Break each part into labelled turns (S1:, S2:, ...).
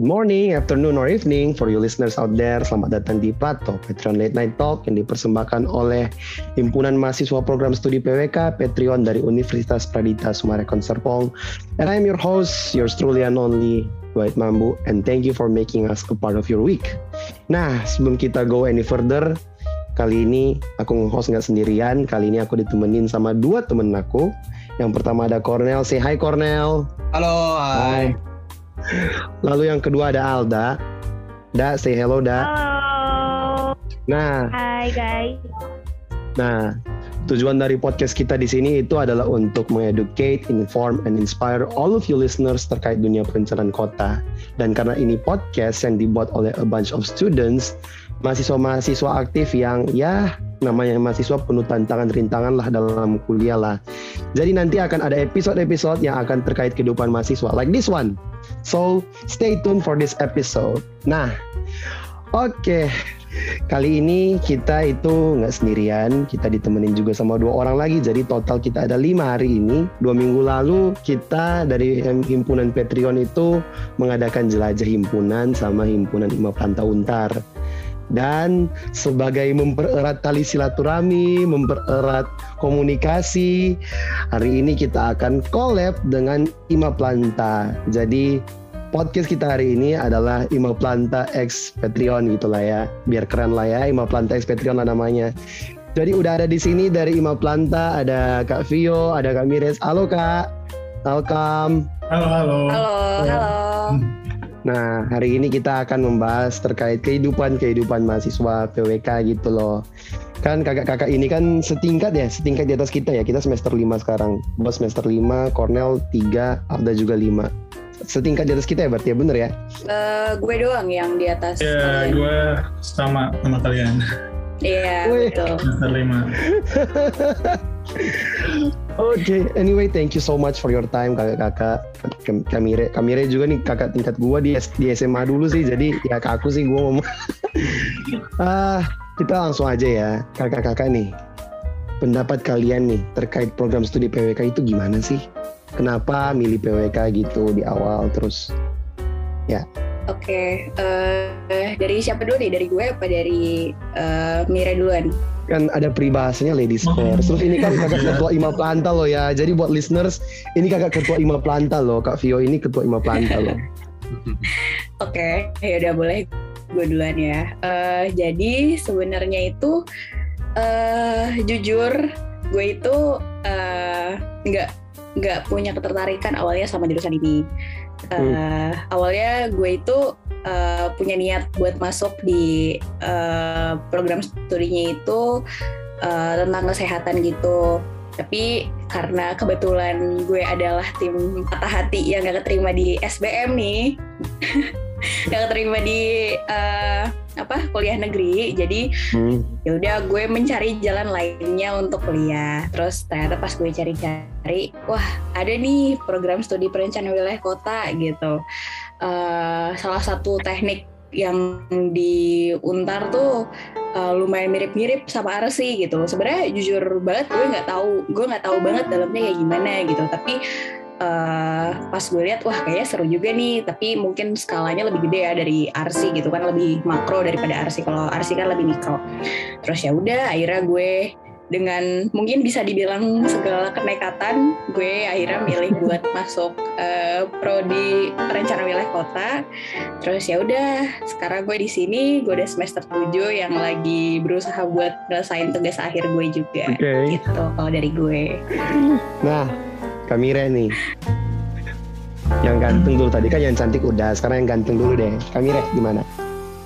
S1: Good morning, afternoon, or evening for you listeners out there. Selamat datang di Prato, Patreon Late Night Talk yang dipersembahkan oleh Himpunan Mahasiswa Program Studi PWK, Patreon dari Universitas Pradita Sumarekon Serpong. And I'm your host, yours truly and only, White Mambu, and thank you for making us a part of your week. Nah, sebelum kita go any further, kali ini aku nge-host nggak sendirian. Kali ini aku ditemenin sama dua temen aku. Yang pertama ada Cornel. Say hi Cornel.
S2: Halo, hai.
S1: Hai. Lalu yang kedua ada Alda. Da, say hello Da.
S3: Halo.
S1: Nah,
S3: Hai guys.
S1: nah tujuan dari podcast kita di sini itu adalah untuk mengeducate, inform, and inspire all of you listeners terkait dunia perencanaan kota. Dan karena ini podcast yang dibuat oleh a bunch of students, mahasiswa-mahasiswa aktif yang ya namanya mahasiswa penuh tantangan rintangan lah dalam kuliah lah. Jadi nanti akan ada episode-episode yang akan terkait kehidupan mahasiswa, like this one. So stay tuned for this episode. Nah, oke. Kali ini kita itu nggak sendirian, kita ditemenin juga sama dua orang lagi. Jadi total kita ada lima hari ini. Dua minggu lalu kita dari himpunan Patreon itu mengadakan jelajah himpunan sama himpunan Ima Planta Untar. Dan sebagai mempererat tali silaturahmi, mempererat komunikasi, hari ini kita akan collab dengan Ima Planta. Jadi podcast kita hari ini adalah Ima Planta X Patreon gitu lah ya. Biar keren lah ya, Ima Planta X Patreon lah namanya. Jadi udah ada di sini dari Ima Planta, ada Kak Vio, ada Kak Mires. Halo Kak, welcome.
S2: Halo, halo.
S3: Halo,
S1: Ya.
S3: halo.
S1: Nah, hari ini kita akan membahas terkait kehidupan-kehidupan mahasiswa PWK gitu loh. Kan kakak-kakak ini kan setingkat ya, setingkat di atas kita ya. Kita semester 5 sekarang. Bos semester 5, Cornell 3, Alda juga 5. Setingkat di atas kita ya berarti ya bener ya?
S3: Eh, gue doang yang di atas.
S2: Ya,
S3: kalian.
S2: gue sama sama kalian.
S3: Iya,
S1: Wih.
S3: betul.
S2: Semester 5.
S1: Oke, anyway thank you so much for your time kakak-kakak. Kam- Kamire, Kamire juga nih kakak tingkat gua di, di SMA dulu sih, jadi ya ke aku sih gua ngomong. ah, kita langsung aja ya, kakak-kakak nih. Pendapat kalian nih terkait program studi PWK itu gimana sih? Kenapa milih PWK gitu di awal terus?
S3: Oke, eh, dari siapa dulu nih? Dari gue apa dari eh, Mira duluan?
S1: Kan ada peribahasanya ladies first. Terus ini kan kakak ketua Ima Planta loh ya. Jadi buat listeners, ini kakak ketua Ima Planta loh. Kak Vio ini ketua Ima Planta loh.
S3: Oke, ya udah boleh gue duluan ya. Eh, jadi sebenarnya itu eh jujur gue itu eh, nggak nggak punya ketertarikan awalnya sama jurusan ini. Eh, Awalnya gue itu eh, punya niat buat masuk di eh, program studinya itu eh, tentang kesehatan gitu. Tapi karena kebetulan gue adalah tim patah hati yang gak keterima di SBM nih, gak keterima di eh, apa kuliah negeri, jadi
S1: Hmm.
S3: ya udah gue mencari jalan lainnya untuk kuliah. Terus ternyata pas gue cari-cari wah ada nih program studi perencanaan wilayah kota gitu. Eh, salah satu teknik yang di Untar tuh eh, lumayan mirip-mirip sama Arsi gitu. Sebenarnya jujur banget gue nggak tahu gue nggak tahu banget dalamnya kayak gimana gitu. Tapi eh, pas gue lihat wah kayaknya seru juga nih. Tapi mungkin skalanya lebih gede ya dari Arsi gitu kan lebih makro daripada Arsi kalau Arsi kan lebih mikro. Terus ya udah akhirnya gue dengan mungkin bisa dibilang segala kenekatan gue akhirnya milih buat masuk eh, prodi perencanaan wilayah kota. Terus ya udah sekarang gue di sini gue udah semester 7 yang lagi berusaha buat ngelesain tugas akhir gue juga.
S1: Oke.
S3: gitu kalau dari gue.
S1: Nah, Kamire nih. Yang ganteng dulu tadi kan yang cantik udah, sekarang yang ganteng dulu deh. Kamire gimana?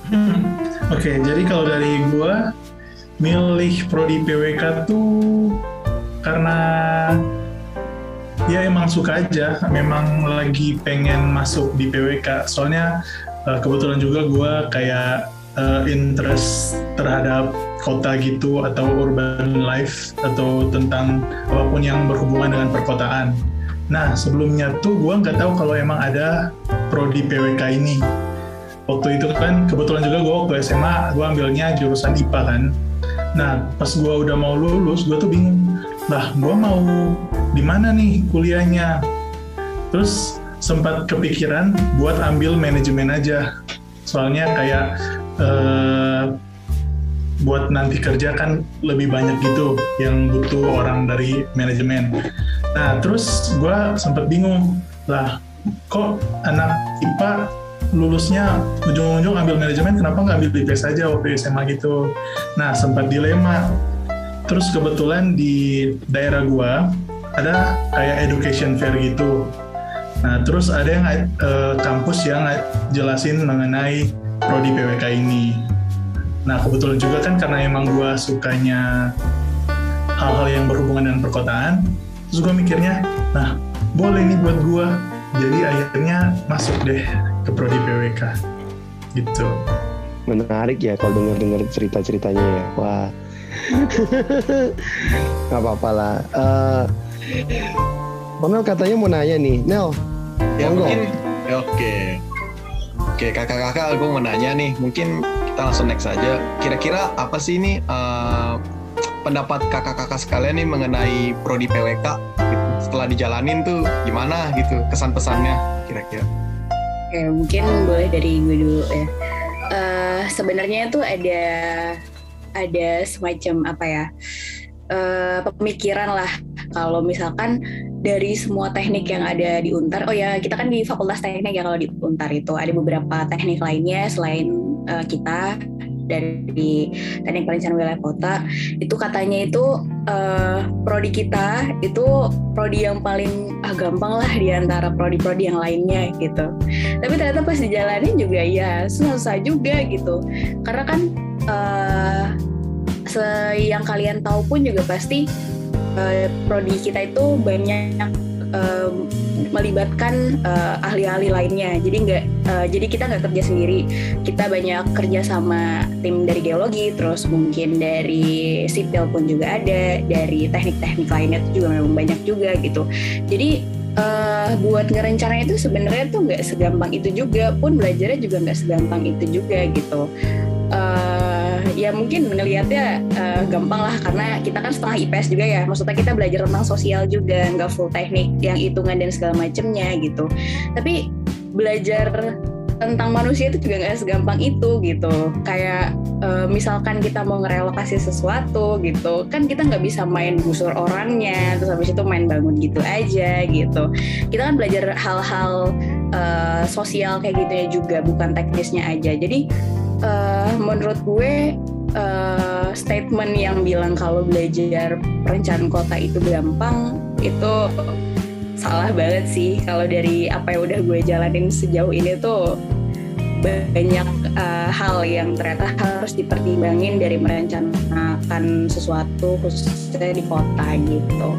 S2: Hmm. Oke, jadi kalau dari gue milih prodi PWK tuh karena ya emang suka aja, memang lagi pengen masuk di PWK. Soalnya eh, kebetulan juga gue kayak eh, interest terhadap kota gitu atau urban life atau tentang apa pun yang berhubungan dengan perkotaan. Nah sebelumnya tuh gue nggak tahu kalau emang ada prodi PWK ini. Waktu itu kan kebetulan juga gue waktu SMA gue ambilnya jurusan IPA kan. Nah pas gue udah mau lulus gue tuh bingung. Lah gue mau di mana nih kuliahnya? Terus sempat kepikiran buat ambil manajemen aja soalnya kayak uh, buat nanti kerja kan lebih banyak gitu yang butuh orang dari manajemen. Nah terus gue sempat bingung lah kok anak IPA lulusnya ujung-ujung ambil manajemen kenapa nggak ambil IPS saja waktu SMA gitu. Nah sempat dilema. Terus kebetulan di daerah gue ada kayak education fair gitu. Nah terus ada yang uh, kampus yang jelasin mengenai prodi PWK ini. Nah kebetulan juga kan karena emang gue sukanya hal-hal yang berhubungan dengan perkotaan, terus gue mikirnya, nah boleh nih buat gue. Jadi akhirnya masuk deh ke prodi PWK, gitu.
S1: Menarik ya kalau dengar-dengar cerita-ceritanya ya. Wah, nggak apa-apa lah. Uh, Pamel katanya mau nanya nih, Nel.
S4: Ya, mungkin, oke. Okay. Oke, kakak-kakak, gue mau nanya nih. Mungkin kita langsung next saja. Kira-kira apa sih ini uh, pendapat kakak-kakak sekalian nih mengenai prodi PWK gitu. setelah dijalanin tuh gimana gitu kesan pesannya kira-kira?
S3: Oke, mungkin boleh dari gue dulu ya. Uh, Sebenarnya tuh ada ada semacam apa ya uh, pemikiran lah kalau misalkan dari semua teknik yang ada di Untar. Oh ya, kita kan di Fakultas Teknik ya kalau di Untar itu. Ada beberapa teknik lainnya selain uh, kita dari teknik perencanaan wilayah kota. Itu katanya itu uh, prodi kita itu prodi yang paling ah, gampang lah di antara prodi-prodi yang lainnya gitu. Tapi ternyata pas dijalanin juga ya susah juga gitu. Karena kan uh, yang kalian tahu pun juga pasti uh, prodi kita itu banyak uh, melibatkan uh, ahli-ahli lainnya. Jadi nggak, uh, jadi kita nggak kerja sendiri. Kita banyak kerja sama tim dari geologi, terus mungkin dari sipil pun juga ada, dari teknik-teknik lainnya itu juga memang banyak juga gitu. Jadi uh, buat ngerencanain itu sebenarnya tuh nggak segampang itu juga, pun belajarnya juga nggak segampang itu juga gitu. Ya mungkin ngelihatnya uh, gampang lah karena kita kan setengah IPS juga ya. Maksudnya kita belajar tentang sosial juga nggak full teknik yang hitungan dan segala macemnya gitu. Tapi belajar tentang manusia itu juga nggak segampang itu gitu. Kayak uh, misalkan kita mau ngerelokasi sesuatu gitu kan kita nggak bisa main gusur orangnya terus habis itu main bangun gitu aja gitu. Kita kan belajar hal-hal uh, sosial kayak gitu ya juga bukan teknisnya aja. Jadi menurut gue uh, statement yang bilang kalau belajar perencanaan kota itu gampang itu salah banget sih kalau dari apa yang udah gue jalanin sejauh ini tuh banyak uh, hal yang ternyata harus dipertimbangin dari merencanakan sesuatu khususnya di kota gitu.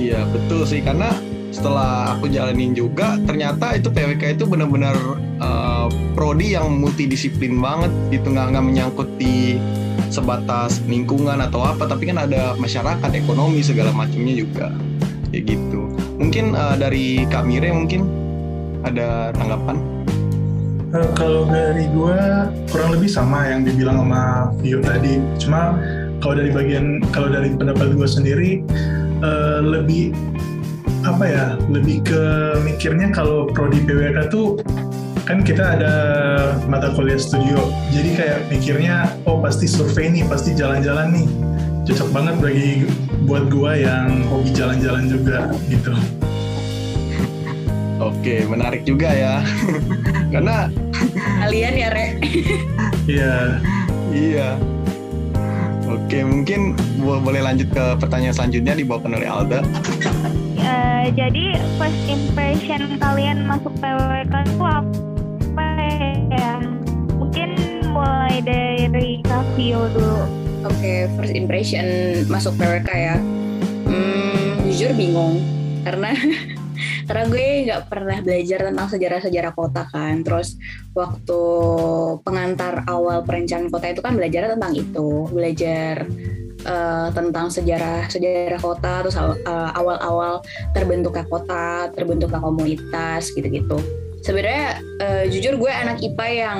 S4: Iya betul sih karena setelah aku jalanin juga ternyata itu PWK itu benar-benar uh, prodi yang multidisiplin banget gitu. Nggak nggak menyangkut di sebatas lingkungan atau apa tapi kan ada masyarakat ekonomi segala macamnya juga. Kayak gitu. Mungkin uh, dari Kak Mire mungkin ada tanggapan?
S2: Uh, kalau dari gue kurang lebih sama yang dibilang sama Vio tadi. Cuma kalau dari bagian kalau dari pendapat gue sendiri lebih apa ya lebih ke mikirnya kalau prodi PWK tuh kan kita ada mata kuliah studio jadi kayak mikirnya oh pasti survei nih pasti jalan-jalan nih cocok banget bagi buat gua yang hobi jalan-jalan juga gitu
S4: Oke, menarik juga ya. Karena
S3: kalian ya, Re.
S2: Iya.
S4: Iya. Oke, mungkin boleh lanjut ke pertanyaan selanjutnya dibawakan oleh Alda.
S5: Uh, jadi first impression kalian masuk PWK itu apa ya? Mungkin mulai dari Kavio dulu.
S3: Oke, okay, first impression masuk PWK ya. Hmm, jujur bingung karena karena gue nggak pernah belajar tentang sejarah-sejarah kota kan terus waktu pengantar awal perencanaan kota itu kan belajar tentang itu belajar uh, tentang sejarah sejarah kota terus uh, awal-awal terbentuknya kota terbentuknya komunitas gitu-gitu. Sebenarnya uh, jujur gue anak IPA yang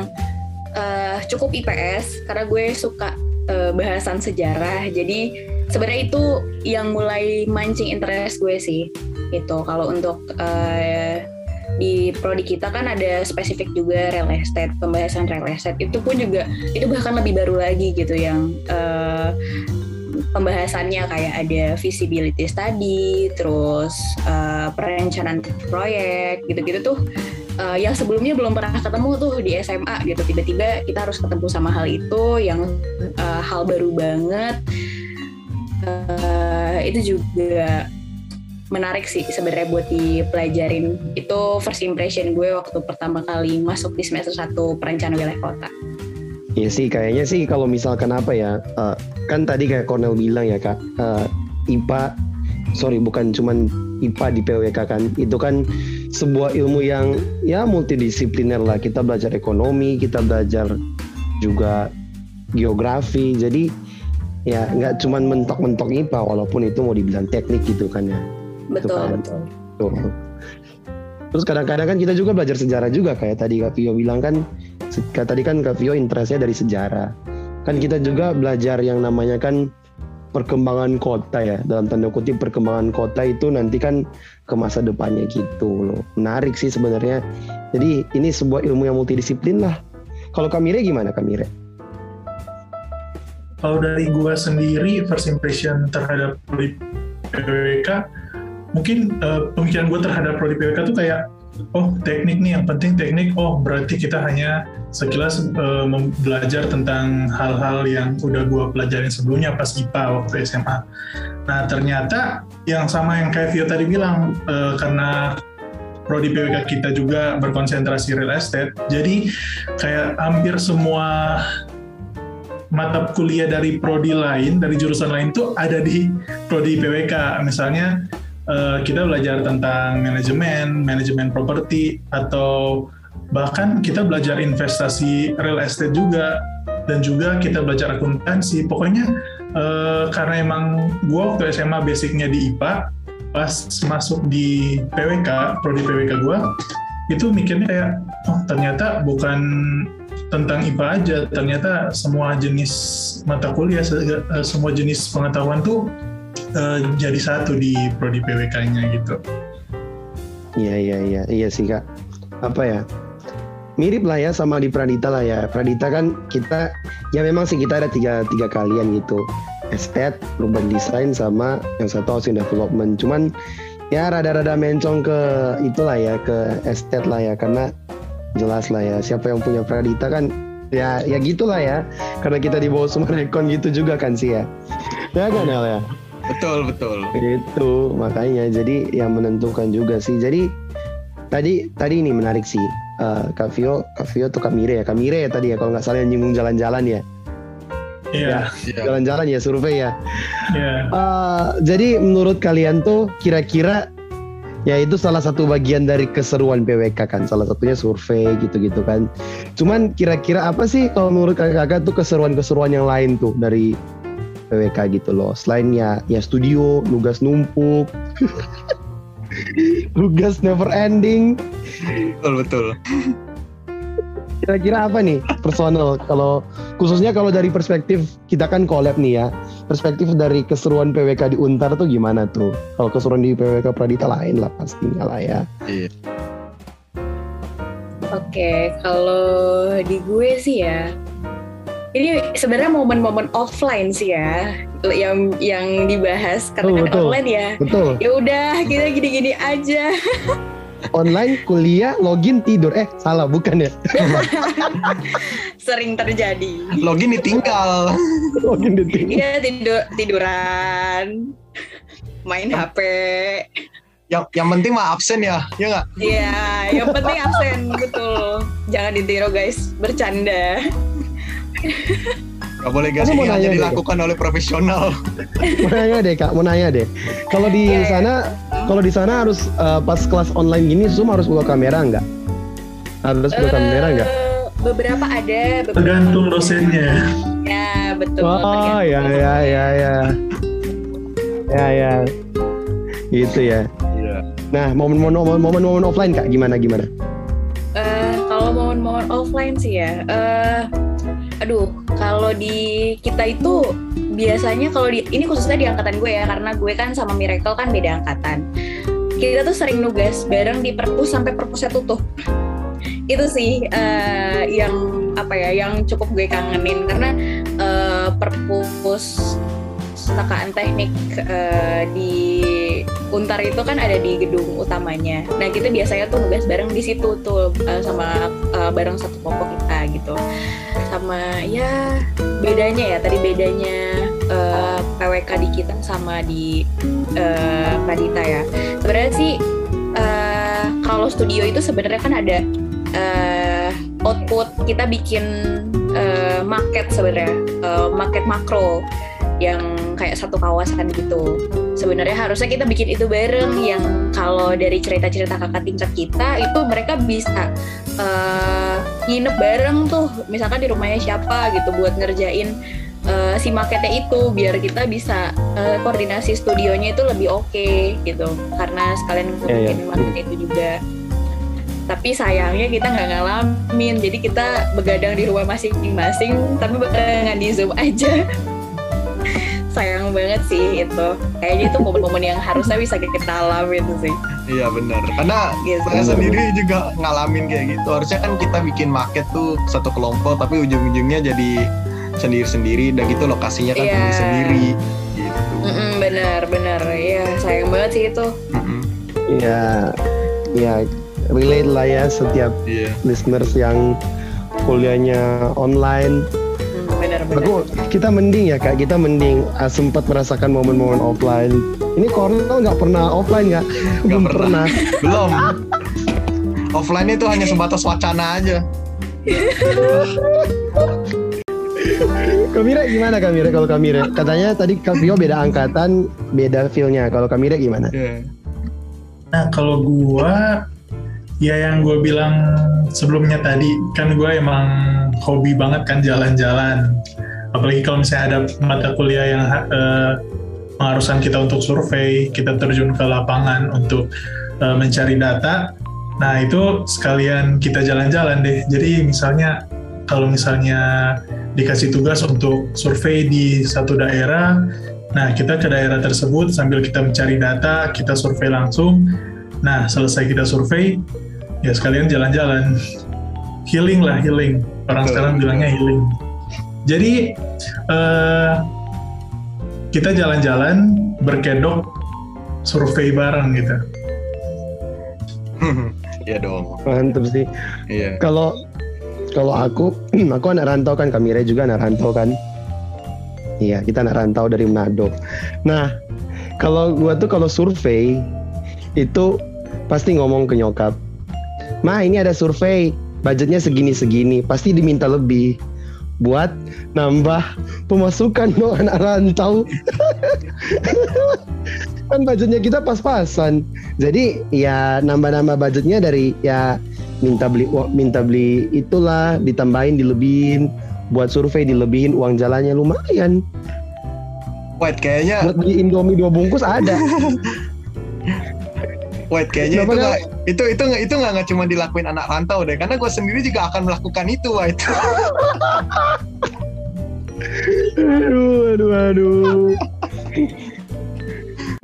S3: uh, cukup IPS karena gue suka uh, bahasan sejarah. Jadi sebenarnya itu yang mulai mancing interest gue sih itu kalau untuk uh, di prodi kita kan ada spesifik juga real estate pembahasan real estate. Itu pun juga itu bahkan lebih baru lagi gitu yang uh, pembahasannya kayak ada visibility study terus uh, perencanaan proyek gitu-gitu tuh uh, yang sebelumnya belum pernah ketemu tuh di SMA gitu. Tiba-tiba kita harus ketemu sama hal itu yang uh, hal baru banget. Uh, itu juga menarik sih sebenarnya buat dipelajarin. Itu first impression gue waktu pertama kali masuk di semester 1 perencanaan wilayah kota.
S1: Iya sih kayaknya sih kalau misalkan apa ya uh, kan tadi kayak Cornel bilang ya kak uh, IPA sorry bukan cuman IPA di PWK kan itu kan sebuah ilmu yang ya multidisipliner lah kita belajar ekonomi kita belajar juga geografi jadi ya nggak cuman mentok-mentok IPA walaupun itu mau dibilang teknik gitu kan ya
S3: betul kan. betul
S1: tuh. terus kadang-kadang kan kita juga belajar sejarah juga kayak tadi Kak Vio bilang kan tadi kan Kak Vio interestnya dari sejarah. Kan kita juga belajar yang namanya kan perkembangan kota ya. Dalam tanda kutip perkembangan kota itu nanti kan ke masa depannya gitu loh. Menarik sih sebenarnya. Jadi ini sebuah ilmu yang multidisiplin lah. Kalau Kamire gimana Kamire?
S2: Kalau dari gua sendiri first impression terhadap PWK mungkin uh, pemikiran gue terhadap prodi PWK tuh kayak oh teknik nih yang penting teknik. Oh berarti kita hanya sekilas uh, belajar tentang hal-hal yang udah gue pelajarin sebelumnya pas IPA waktu SMA. Nah ternyata yang sama yang kayak Vio tadi bilang uh, karena prodi PWK kita juga berkonsentrasi real estate, jadi kayak hampir semua mata kuliah dari prodi lain, dari jurusan lain tuh ada di prodi PWK. Misalnya uh, kita belajar tentang manajemen, manajemen properti, atau bahkan kita belajar investasi real estate juga, dan juga kita belajar akuntansi. Pokoknya uh, karena emang gue waktu SMA basicnya di IPA, pas masuk di PWK, prodi PWK gue, itu mikirnya kayak, oh ternyata bukan tentang IPA aja, ternyata semua jenis mata kuliah, eh, semua jenis pengetahuan tuh uh, jadi satu di prodi PWK-nya gitu.
S1: Iya iya iya iya sih kak. Apa ya? Mirip lah ya sama di Pradita lah ya. Pradita kan kita ya memang sih kita ada tiga tiga kalian gitu. Estet, urban design sama yang satu housing development. Cuman ya rada-rada mencong ke itulah ya ke estet lah ya karena jelas lah ya siapa yang punya Pradita kan ya ya gitulah ya karena kita di bawah Sumarekon gitu juga kan sih ya ya kan ya
S4: Betul betul.
S1: Itu makanya jadi yang menentukan juga sih. Jadi tadi tadi ini menarik sih. Uh, Kak Vio, Kak Vio tuh Kamire ya, Kamire ya tadi ya kalau nggak salah yang nyinggung jalan-jalan ya.
S2: Iya.
S1: Yeah. Jalan-jalan ya survei ya.
S2: Iya. Yeah.
S1: Uh, jadi menurut kalian tuh kira-kira ya itu salah satu bagian dari keseruan PWK kan salah satunya survei gitu-gitu kan cuman kira-kira apa sih kalau menurut kakak-kakak tuh keseruan-keseruan yang lain tuh dari PWK gitu loh. Selain ya ya studio, nugas numpuk, tugas never ending.
S4: Betul betul.
S1: Kira-kira apa nih personal kalau khususnya kalau dari perspektif kita kan collab nih ya. Perspektif dari keseruan PWK di Untar tuh gimana tuh? Kalau keseruan di PWK Pradita lain lah pastinya lah ya. Iya.
S3: Oke, kalau di gue sih ya, ini sebenarnya momen-momen offline sih ya. Yang yang dibahas. Karena kan online ya.
S1: Betul.
S3: Ya udah kita gini-gini aja.
S1: online kuliah login tidur. Eh salah bukan ya?
S3: Sering terjadi.
S4: Login ditinggal.
S1: Login ditinggal.
S3: Iya tidur tiduran. Main HP
S4: yang yang penting mah absen ya ya nggak?
S3: Iya yang penting absen betul. Jangan ditiru guys. Bercanda
S4: Gak boleh gas ini hanya dilakukan oleh profesional.
S1: mau nanya deh kak, mau nanya deh. Kalau di yeah, iya. sana, yeah. kalau di sana harus uh, pas kelas online gini Zoom harus buka kamera nggak? Harus buka uh, kamera nggak?
S3: Beberapa ada. Beberapa
S2: tergantung dosennya.
S3: Ya betul.
S1: Oh ya ya ya ya. Ya ya. Gitu ya. Yeah. Nah momen-momen momen-momen offline kak gimana gimana?
S3: Uh, kalau momen-momen offline sih ya. Uh, aduh kalau di kita itu biasanya kalau di ini khususnya di angkatan gue ya karena gue kan sama Miracle kan beda angkatan. Kita tuh sering nugas bareng di perpus sampai perpusnya tutup. Itu sih uh, yang apa ya yang cukup gue kangenin. Karena uh, perpus setakaan teknik uh, di Untar itu kan ada di gedung utamanya. Nah kita biasanya tuh nugas bareng di situ tuh uh, sama uh, bareng satu kelompok kita gitu. Sama ya bedanya ya tadi bedanya uh, PWK di kita sama di uh, Pradita ya. Sebenarnya sih uh, kalau studio itu sebenarnya kan ada uh, output kita bikin uh, market sebenarnya uh, market makro yang kayak satu kawasan gitu. Sebenarnya harusnya kita bikin itu bareng yang kalau dari cerita-cerita kakak tingkat kita itu mereka bisa uh, nginep bareng tuh, misalkan di rumahnya siapa gitu buat ngerjain uh, si marketnya itu biar kita bisa uh, koordinasi studionya itu lebih oke okay, gitu. Karena sekalian yeah, bikin yeah. market itu juga. Tapi sayangnya kita nggak ngalamin. Jadi kita begadang di rumah masing-masing tapi barengan di zoom aja sayang banget sih itu kayaknya itu momen-momen yang harusnya bisa kita alamin sih.
S4: Iya benar karena gitu. saya sendiri juga ngalamin kayak gitu. Harusnya kan kita bikin market tuh satu kelompok tapi ujung-ujungnya jadi sendiri-sendiri. Dan gitu lokasinya kan yeah. sendiri gitu.
S3: Mm -mm, benar benar ya sayang banget sih itu.
S1: Iya mm -mm. ya relate lah ya setiap yeah. listeners yang kuliahnya online
S3: benar
S1: Aku kita mending ya kak, kita mending uh, sempat merasakan momen-momen offline. Ini Cornel nggak pernah offline nggak?
S4: Belum pernah. Belum. offline itu hanya sebatas wacana aja.
S1: Kamira gimana Kamira kalau Kamira? Katanya tadi Kavio beda angkatan, beda feelnya. Kalau Kamira gimana? Yeah.
S2: Nah kalau gua ya yang gue bilang sebelumnya tadi kan gue emang hobi banget kan jalan-jalan. Apalagi kalau misalnya ada mata kuliah yang uh, mengharuskan kita untuk survei kita terjun ke lapangan untuk uh, mencari data nah itu sekalian kita jalan-jalan deh. Jadi misalnya kalau misalnya dikasih tugas untuk survei di satu daerah nah kita ke daerah tersebut sambil kita mencari data kita survei langsung. Nah selesai kita survei ya sekalian jalan-jalan healing lah healing orang sekarang bilangnya healing jadi uh, kita jalan-jalan berkedok survei bareng gitu
S4: Iya dong.
S1: Mantap sih. Iya. Kalau kalau aku, aku anak rantau kan, Kamira juga anak rantau kan. Iya, kita anak rantau dari Manado. Nah, kalau gua tuh kalau survei itu pasti ngomong ke nyokap Ma ini ada survei, budgetnya segini-segini, pasti diminta lebih buat nambah pemasukan dong anak rantau. kan budgetnya kita pas-pasan. Jadi ya nambah-nambah budgetnya dari ya minta beli minta beli itulah ditambahin dilebihin buat survei dilebihin uang jalannya lumayan.
S4: Wait kayaknya
S1: buat beli Indomie dua bungkus ada.
S4: Wait, kayaknya itu gak, itu itu nggak itu nggak cuma dilakuin anak rantau deh, karena gue sendiri juga akan melakukan itu, Wait.
S1: aduh, aduh, aduh.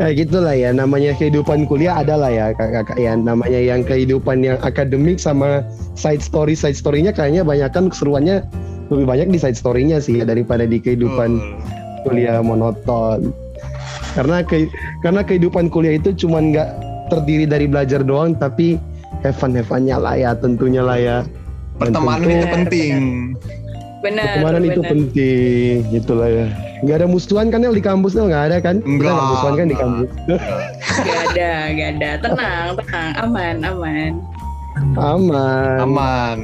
S1: Nah gitulah ya namanya kehidupan kuliah adalah ya kakak-kakak ya namanya yang kehidupan yang akademik sama side story side storynya kayaknya banyak kan keseruannya lebih banyak di side storynya sih ya, daripada di kehidupan kuliah monoton karena ke, karena kehidupan kuliah itu cuma nggak terdiri dari belajar doang tapi have fun have fun lah ya tentunya lah ya.
S4: Pertemanan itu penting.
S3: Benar
S1: pertemanan itu penting gitulah ya. Nggak ada musuhan kan di kampus tuh nggak ada kan?
S4: Enggak nggak
S1: musuhan kan di kampus.
S3: Nggak ada nggak ada. Tenang tenang. Aman aman.
S1: Aman.
S4: Aman.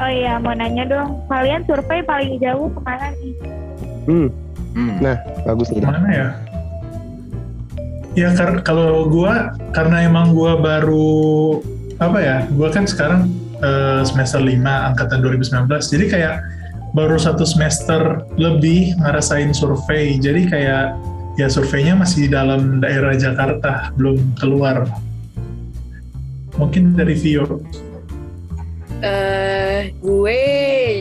S5: Oh iya mau nanya dong. Kalian survei paling jauh ke mana nih?
S1: Hmm, hmm. nah bagus nih.
S2: Mana ya Ya kalau gue karena emang gue baru apa ya, gue kan sekarang uh, semester 5 angkatan 2019, jadi kayak baru satu semester lebih ngerasain survei, jadi kayak ya surveinya masih dalam daerah Jakarta, belum keluar. Mungkin dari Vio.
S3: Uh, gue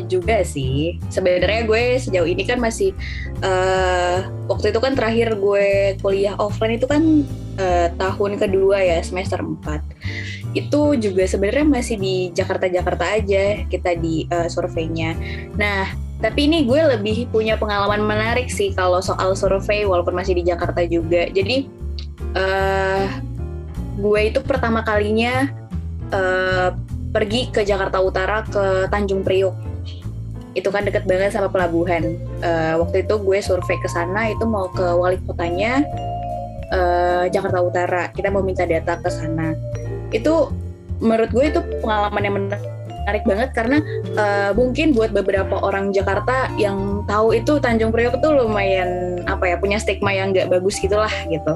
S3: juga sih. Sebenarnya gue sejauh ini kan masih uh, waktu itu kan terakhir gue kuliah offline itu kan eh, tahun kedua ya semester 4 itu juga sebenarnya masih di Jakarta-Jakarta aja kita di eh, surveinya. Nah tapi ini gue lebih punya pengalaman menarik sih kalau soal survei walaupun masih di Jakarta juga. Jadi eh gue itu pertama kalinya eh, pergi ke Jakarta Utara ke Tanjung Priok. Itu kan deket banget sama pelabuhan. Eh, waktu itu gue survei ke sana itu mau ke wali kotanya eh, Jakarta Utara. Kita mau minta data ke sana. Itu menurut gue itu pengalaman yang menarik banget karena eh, mungkin buat beberapa orang Jakarta yang tahu itu Tanjung Priok itu lumayan apa ya punya stigma yang nggak bagus gitulah gitu.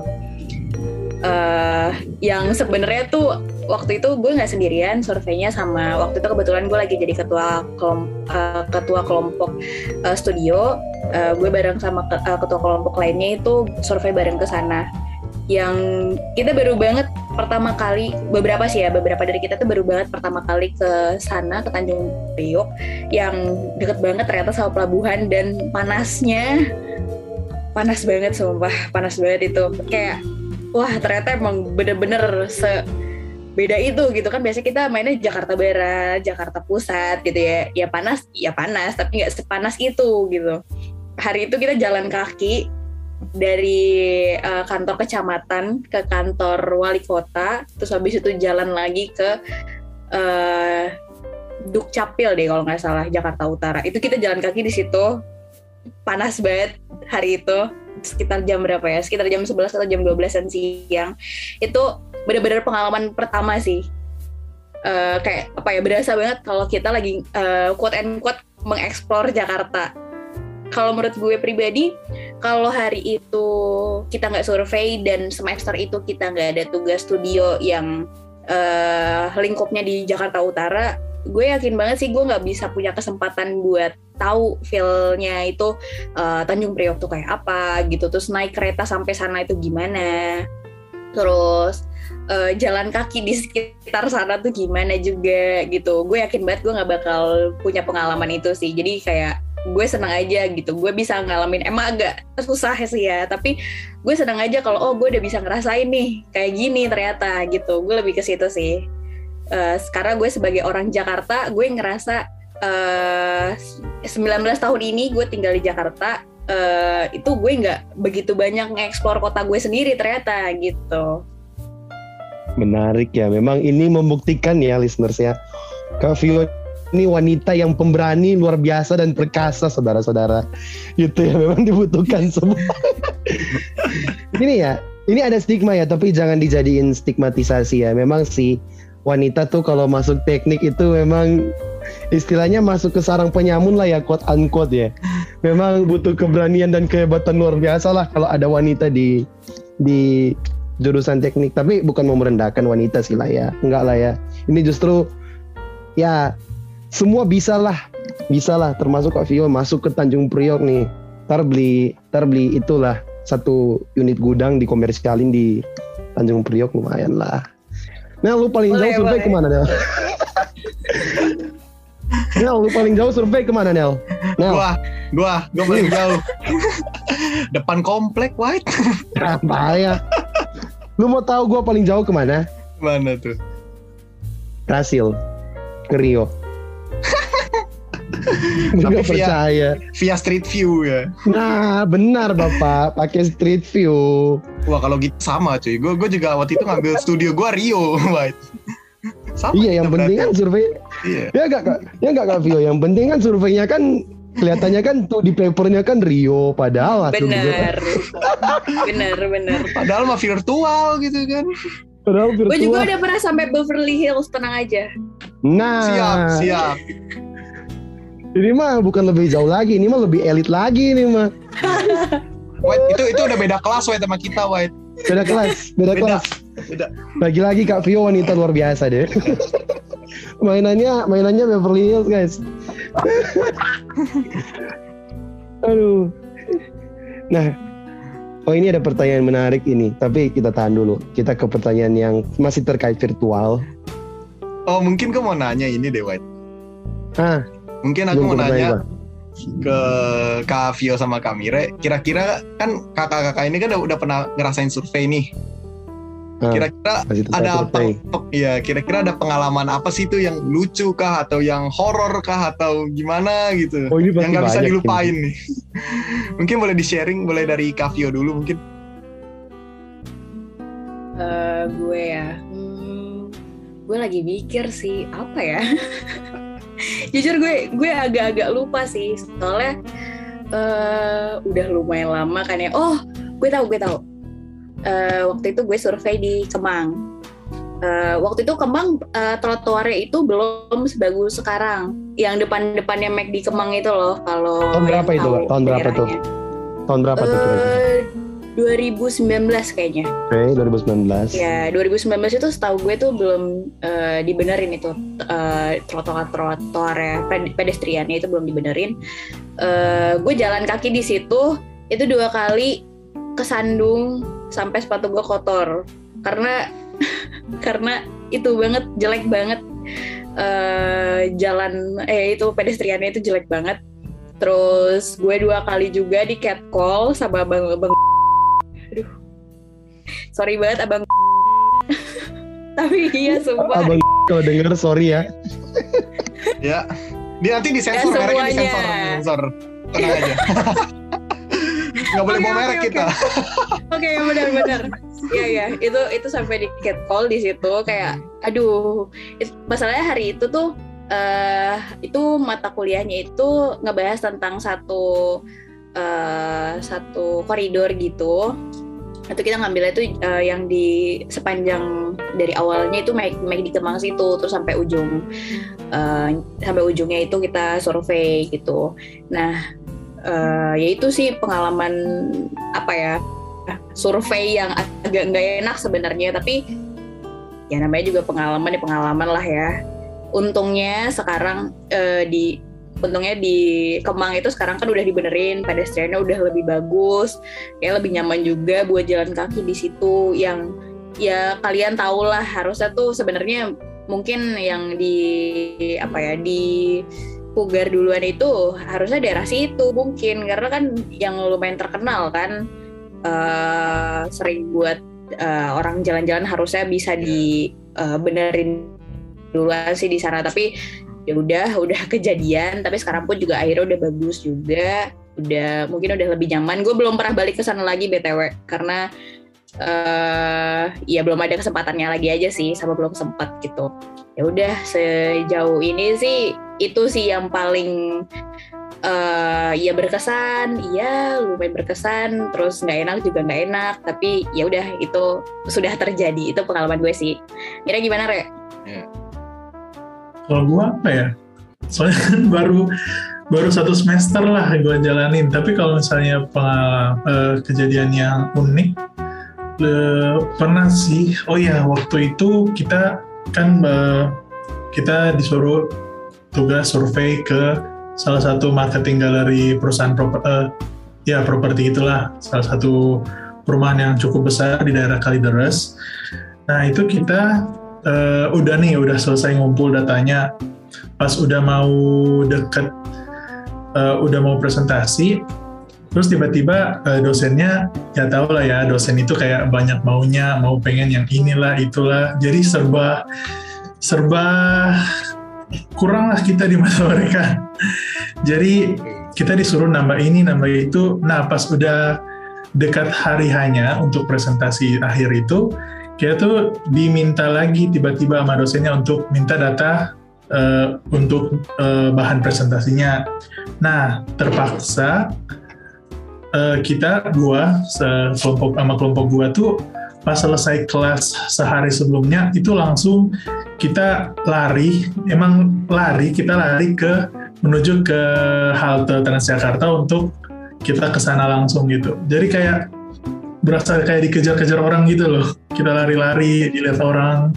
S3: Eh, yang sebenarnya tuh waktu itu gue nggak sendirian surveinya sama waktu itu kebetulan gue lagi jadi ketua kelom, eh, ketua kelompok eh, studio. Eh, gue bareng sama ke- eh, ketua kelompok lainnya itu survei bareng ke sana. Yang kita baru banget pertama kali beberapa sih ya beberapa dari kita tuh baru banget pertama kali ke sana ke Tanjung Priok yang deket banget ternyata sama pelabuhan dan panasnya panas banget sumpah panas banget itu. Kayak wah ternyata emang bener-bener se beda itu gitu. Kan biasanya kita mainnya Jakarta Barat Jakarta Pusat gitu ya. Ya panas ya panas tapi nggak sepanas itu gitu. Hari itu kita jalan kaki dari eh, kantor kecamatan ke kantor wali kota. Terus habis itu jalan lagi ke eh, Dukcapil deh kalau nggak salah Jakarta Utara. Itu kita jalan kaki di situ. Panas banget hari itu sekitar jam berapa ya? Sekitar jam 11 atau jam 12an siang. Itu benar-benar pengalaman pertama sih. Eh, kayak apa ya berasa banget kalau kita lagi eh, quote and quote mengeksplor Jakarta. Kalau menurut gue pribadi kalau hari itu kita nggak survei dan semester itu kita nggak ada tugas studio yang eh, lingkupnya di Jakarta Utara gue yakin banget sih gue nggak bisa punya kesempatan buat tahu feel-nya itu eh, Tanjung Priok tuh kayak apa gitu terus naik kereta sampai sana itu gimana. Terus eh, jalan kaki di sekitar sana tuh gimana juga gitu. Gue yakin banget gue nggak bakal punya pengalaman itu sih. Jadi kayak gue senang aja gitu. Gue bisa ngalamin emang agak susah sih ya tapi gue senang aja kalau oh gue udah bisa ngerasain nih kayak gini ternyata gitu. Gue lebih ke situ sih Eh, sekarang gue sebagai orang Jakarta gue ngerasa eh 19 tahun ini gue tinggal di Jakarta eh, itu gue nggak begitu banyak ngeksplor kota gue sendiri ternyata gitu
S1: Menarik ya. Memang ini membuktikan ya listeners ya. Kak Vio ini wanita yang pemberani luar biasa dan perkasa saudara-saudara. Gitu ya memang dibutuhkan semua. ini ya, ini ada stigma ya, tapi jangan dijadiin stigmatisasi ya. Memang sih wanita tuh kalau masuk teknik itu memang istilahnya masuk ke sarang penyamun lah ya quote unquote ya. Memang butuh keberanian dan kehebatan luar biasa lah kalau ada wanita di di jurusan teknik. Tapi bukan mau merendahkan wanita sih lah ya. Enggak lah ya. Ini justru ya semua bisa lah. Bisa lah. Termasuk Kak Vio masuk ke Tanjung Priok nih. Ntar beli ntar beli itulah satu unit gudang dikomersialin di Tanjung Priok. Lumayan lah Nel lu paling
S3: Boleh,
S1: jauh survei
S3: boleh.
S1: ke mana Nel? Nel lu paling jauh survei ke mana Nel? Nel
S4: Gua, gua, gua paling jauh. Depan komplek, White.
S1: apa ya? Lu mau tahu gua paling jauh ke
S4: mana? Mana tuh?
S1: Brasil ke Rio.
S4: Tapi via-
S1: percaya.
S4: Via Street View ya.
S1: Nah, benar Bapak, pakai street view.
S4: Wah, kalau gitu sama cuy. Gua gua juga waktu itu ngambil studio gua Rio, White. Sama
S1: iya, yang penting kan survei.
S4: Iya.
S1: Ya enggak Kak? Ya enggak Kak Vio, yang penting kan surveinya kan kelihatannya kan tuh di papernya kan Rio padahal kan-
S3: bener bener bener
S4: Padahal mah virtual gitu kan.
S1: padahal virtual.
S3: gue juga udah pernah sampai Beverly Hills tenang aja
S1: Nah,
S4: Siap, siap.
S1: Ini mah bukan lebih jauh lagi, ini mah lebih elit lagi ini mah.
S4: White itu itu udah beda kelas White sama kita White.
S1: Beda kelas, beda,
S4: Beda.
S1: kelas.
S4: Beda.
S1: Lagi-lagi Kak Vio wanita luar biasa deh. mainannya mainannya Beverly Hills guys. Aduh. Nah, oh ini ada pertanyaan menarik ini, tapi kita tahan dulu. Kita ke pertanyaan yang masih terkait virtual.
S4: Oh, mungkin gua mau nanya ini deh White.
S1: Ah,
S4: Mungkin aku
S1: belum
S4: mau nanya
S1: Bang.
S4: ke Kak Vio sama Kak Mire. Kira-kira kan kakak-kakak ini kan udah, udah pernah ngerasain survei nih.
S1: Ah,
S4: Kira-kira
S1: tentang
S4: ada apa? Iya, kira-kira ada pengalaman apa sih itu yang lucu kah atau yang horor kah atau gimana gitu?
S1: Oh ini
S4: yang nggak bisa dilupain
S1: ini.
S4: nih. mungkin boleh di-sharing, boleh dari Kavio dulu mungkin.
S3: Eh, gue ya, hmm, gue lagi mikir sih apa ya. Jujur gue gue agak-agak lupa sih soalnya eh udah lumayan lama kan ya. Oh, gue tahu gue tahu. Eh, waktu itu gue survei di Kemang. Eh, waktu itu Kemang eh, trotoarnya itu belum sebagus sekarang. Yang depan-depannya Mac di Kemang itu loh. Kalau
S1: Tahun berapa itu? Tahun berapa tuh? Tahun berapa tuh kira-kira?
S3: 2019 kayaknya.
S1: Oke, 2019.
S3: Ya, 2019 itu setahu gue tuh belum eh, dibenerin itu eh, trotoar-trotoar ya ped- pedestriannya itu belum dibenerin. Eh, gue jalan kaki di situ itu dua kali kesandung sampai sepatu gue kotor karena karena itu banget jelek banget eh, jalan eh itu pedestriannya itu jelek banget. Terus gue dua kali juga di catcall sama abang aduh sorry banget abang tapi iya sumpah
S1: Abang kalau denger sorry ya.
S4: Ya. Dia nanti disensor,
S3: Ya,
S4: mereknya disensor, disensor. Tenang aja. Nggak boleh
S3: Oke,
S4: bawa merek
S3: oke.
S4: kita.
S3: Oke, benar-benar. Iya ya, itu itu sampai di catcall di situ kayak aduh. masalahnya hari itu tuh eh itu mata kuliahnya itu ngebahas tentang satu eh satu koridor gitu. Itu kita ngambilnya itu eh, yang di sepanjang dari awalnya itu make, make di Kemang situ terus sampai ujung eh, sampai ujungnya itu kita survei gitu. Nah, eh, ya itu sih pengalaman apa ya survei yang agak nggak enak sebenarnya tapi ya namanya juga pengalaman ya pengalaman lah ya untungnya sekarang eh, di untungnya di Kemang itu sekarang kan udah dibenerin pedestriannya udah lebih bagus kayak lebih nyaman juga buat jalan kaki di situ. Yang ya kalian tahu lah harusnya tuh sebenarnya mungkin yang di apa ya di Pugar duluan itu harusnya daerah situ mungkin karena kan yang lumayan terkenal kan eh, sering buat eh, orang jalan-jalan harusnya bisa dibenerin duluan sih di sana. Tapi ya udah udah kejadian tapi sekarang pun juga akhirnya udah bagus juga. Udah mungkin udah lebih nyaman. Gue belum pernah balik ke sana lagi btw karena eh ya belum ada kesempatannya lagi aja sih sama belum sempat gitu. Ya udah sejauh ini sih itu sih yang paling eh ya berkesan. Iya lumayan berkesan. Terus nggak enak juga nggak enak. Tapi ya udah itu sudah terjadi. Itu pengalaman gue sih. Kira gimana re
S2: Kalau gue apa ya? Soalnya kan baru baru satu semester lah gue jalanin. Tapi kalau misalnya pengalaman eh, kejadian yang unik, eh, pernah sih. Oh ya, waktu itu kita kan eh, kita disuruh tugas survei ke salah satu marketing galeri perusahaan proper, eh, ya properti itulah salah satu perumahan yang cukup besar di daerah Kalideres. Nah itu kita eh, udah nih udah selesai ngumpul datanya. Pas udah mau deket eh, udah mau presentasi terus tiba-tiba eh, dosennya ya tau lah ya dosen itu kayak banyak maunya mau pengen yang inilah itulah. Jadi serba serba kurang lah kita di mata mereka. Jadi kita disuruh nambah ini nambah itu. Nah pas udah dekat hari hanya untuk presentasi akhir itu kita tuh diminta lagi tiba-tiba sama dosennya untuk minta data eh, untuk eh, bahan presentasinya. Nah, terpaksa eh, kita gua kelompok sama kelompok gua tuh pas selesai kelas sehari sebelumnya itu langsung kita lari, emang lari kita lari ke menuju ke halte Transjakarta untuk kita ke sana langsung gitu. Jadi kayak berasa kayak dikejar-kejar orang gitu loh. Kita lari-lari, dilihat orang.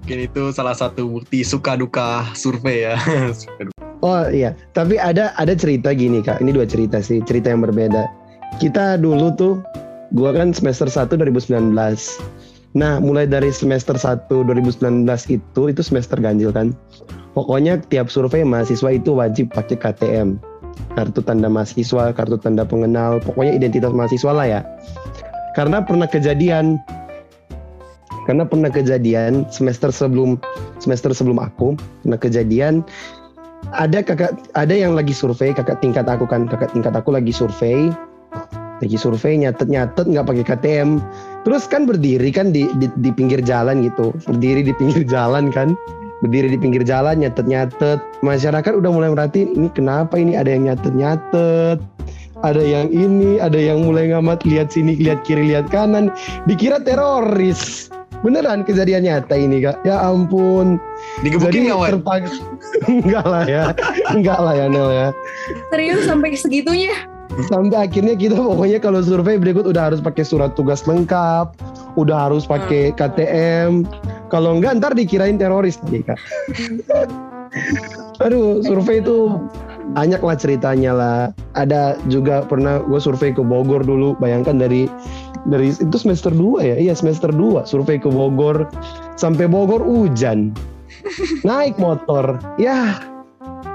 S4: Mungkin itu salah satu bukti suka duka survei ya.
S1: Oh iya, tapi ada ada cerita gini kak. Ini dua cerita sih, cerita yang berbeda. Kita dulu tuh, gua kan semester 1 2019. Nah, mulai dari semester 1 2019 itu, itu semester ganjil kan. Pokoknya tiap survei mahasiswa itu wajib pakai KTM. Kartu tanda mahasiswa, kartu tanda pengenal, pokoknya identitas mahasiswa lah ya. Karena pernah kejadian karena pernah kejadian semester sebelum semester sebelum aku pernah kejadian ada kakak ada yang lagi survei kakak tingkat aku kan kakak tingkat aku lagi survei lagi survei nyatet nyatet nggak pakai KTM terus kan berdiri kan di, di di pinggir jalan gitu berdiri di pinggir jalan kan berdiri di pinggir jalan nyatet nyatet masyarakat udah mulai merhatiin ini kenapa ini? Ada yang nyatet nyatet ada yang ini ada yang mulai ngamat lihat sini lihat kiri lihat kanan. Dikira teroris. Beneran kejadian nyata ini kak. Ya ampun.
S4: Digebukin nggak,
S1: terpaksa enggak lah ya. Enggak lah ya Nel ya.
S3: Serius sampai segitunya?
S1: sampai akhirnya kita pokoknya kalau survei berikut udah harus pakai surat tugas lengkap udah harus pakai KTM kalau enggak ntar dikirain teroris nih kak aduh survei itu banyak lah ceritanya lah. Ada juga pernah gue survei ke Bogor dulu. Bayangkan dari dari itu semester 2 ya? Iya semester 2 survei ke Bogor. Sampai Bogor hujan. Naik motor. Ya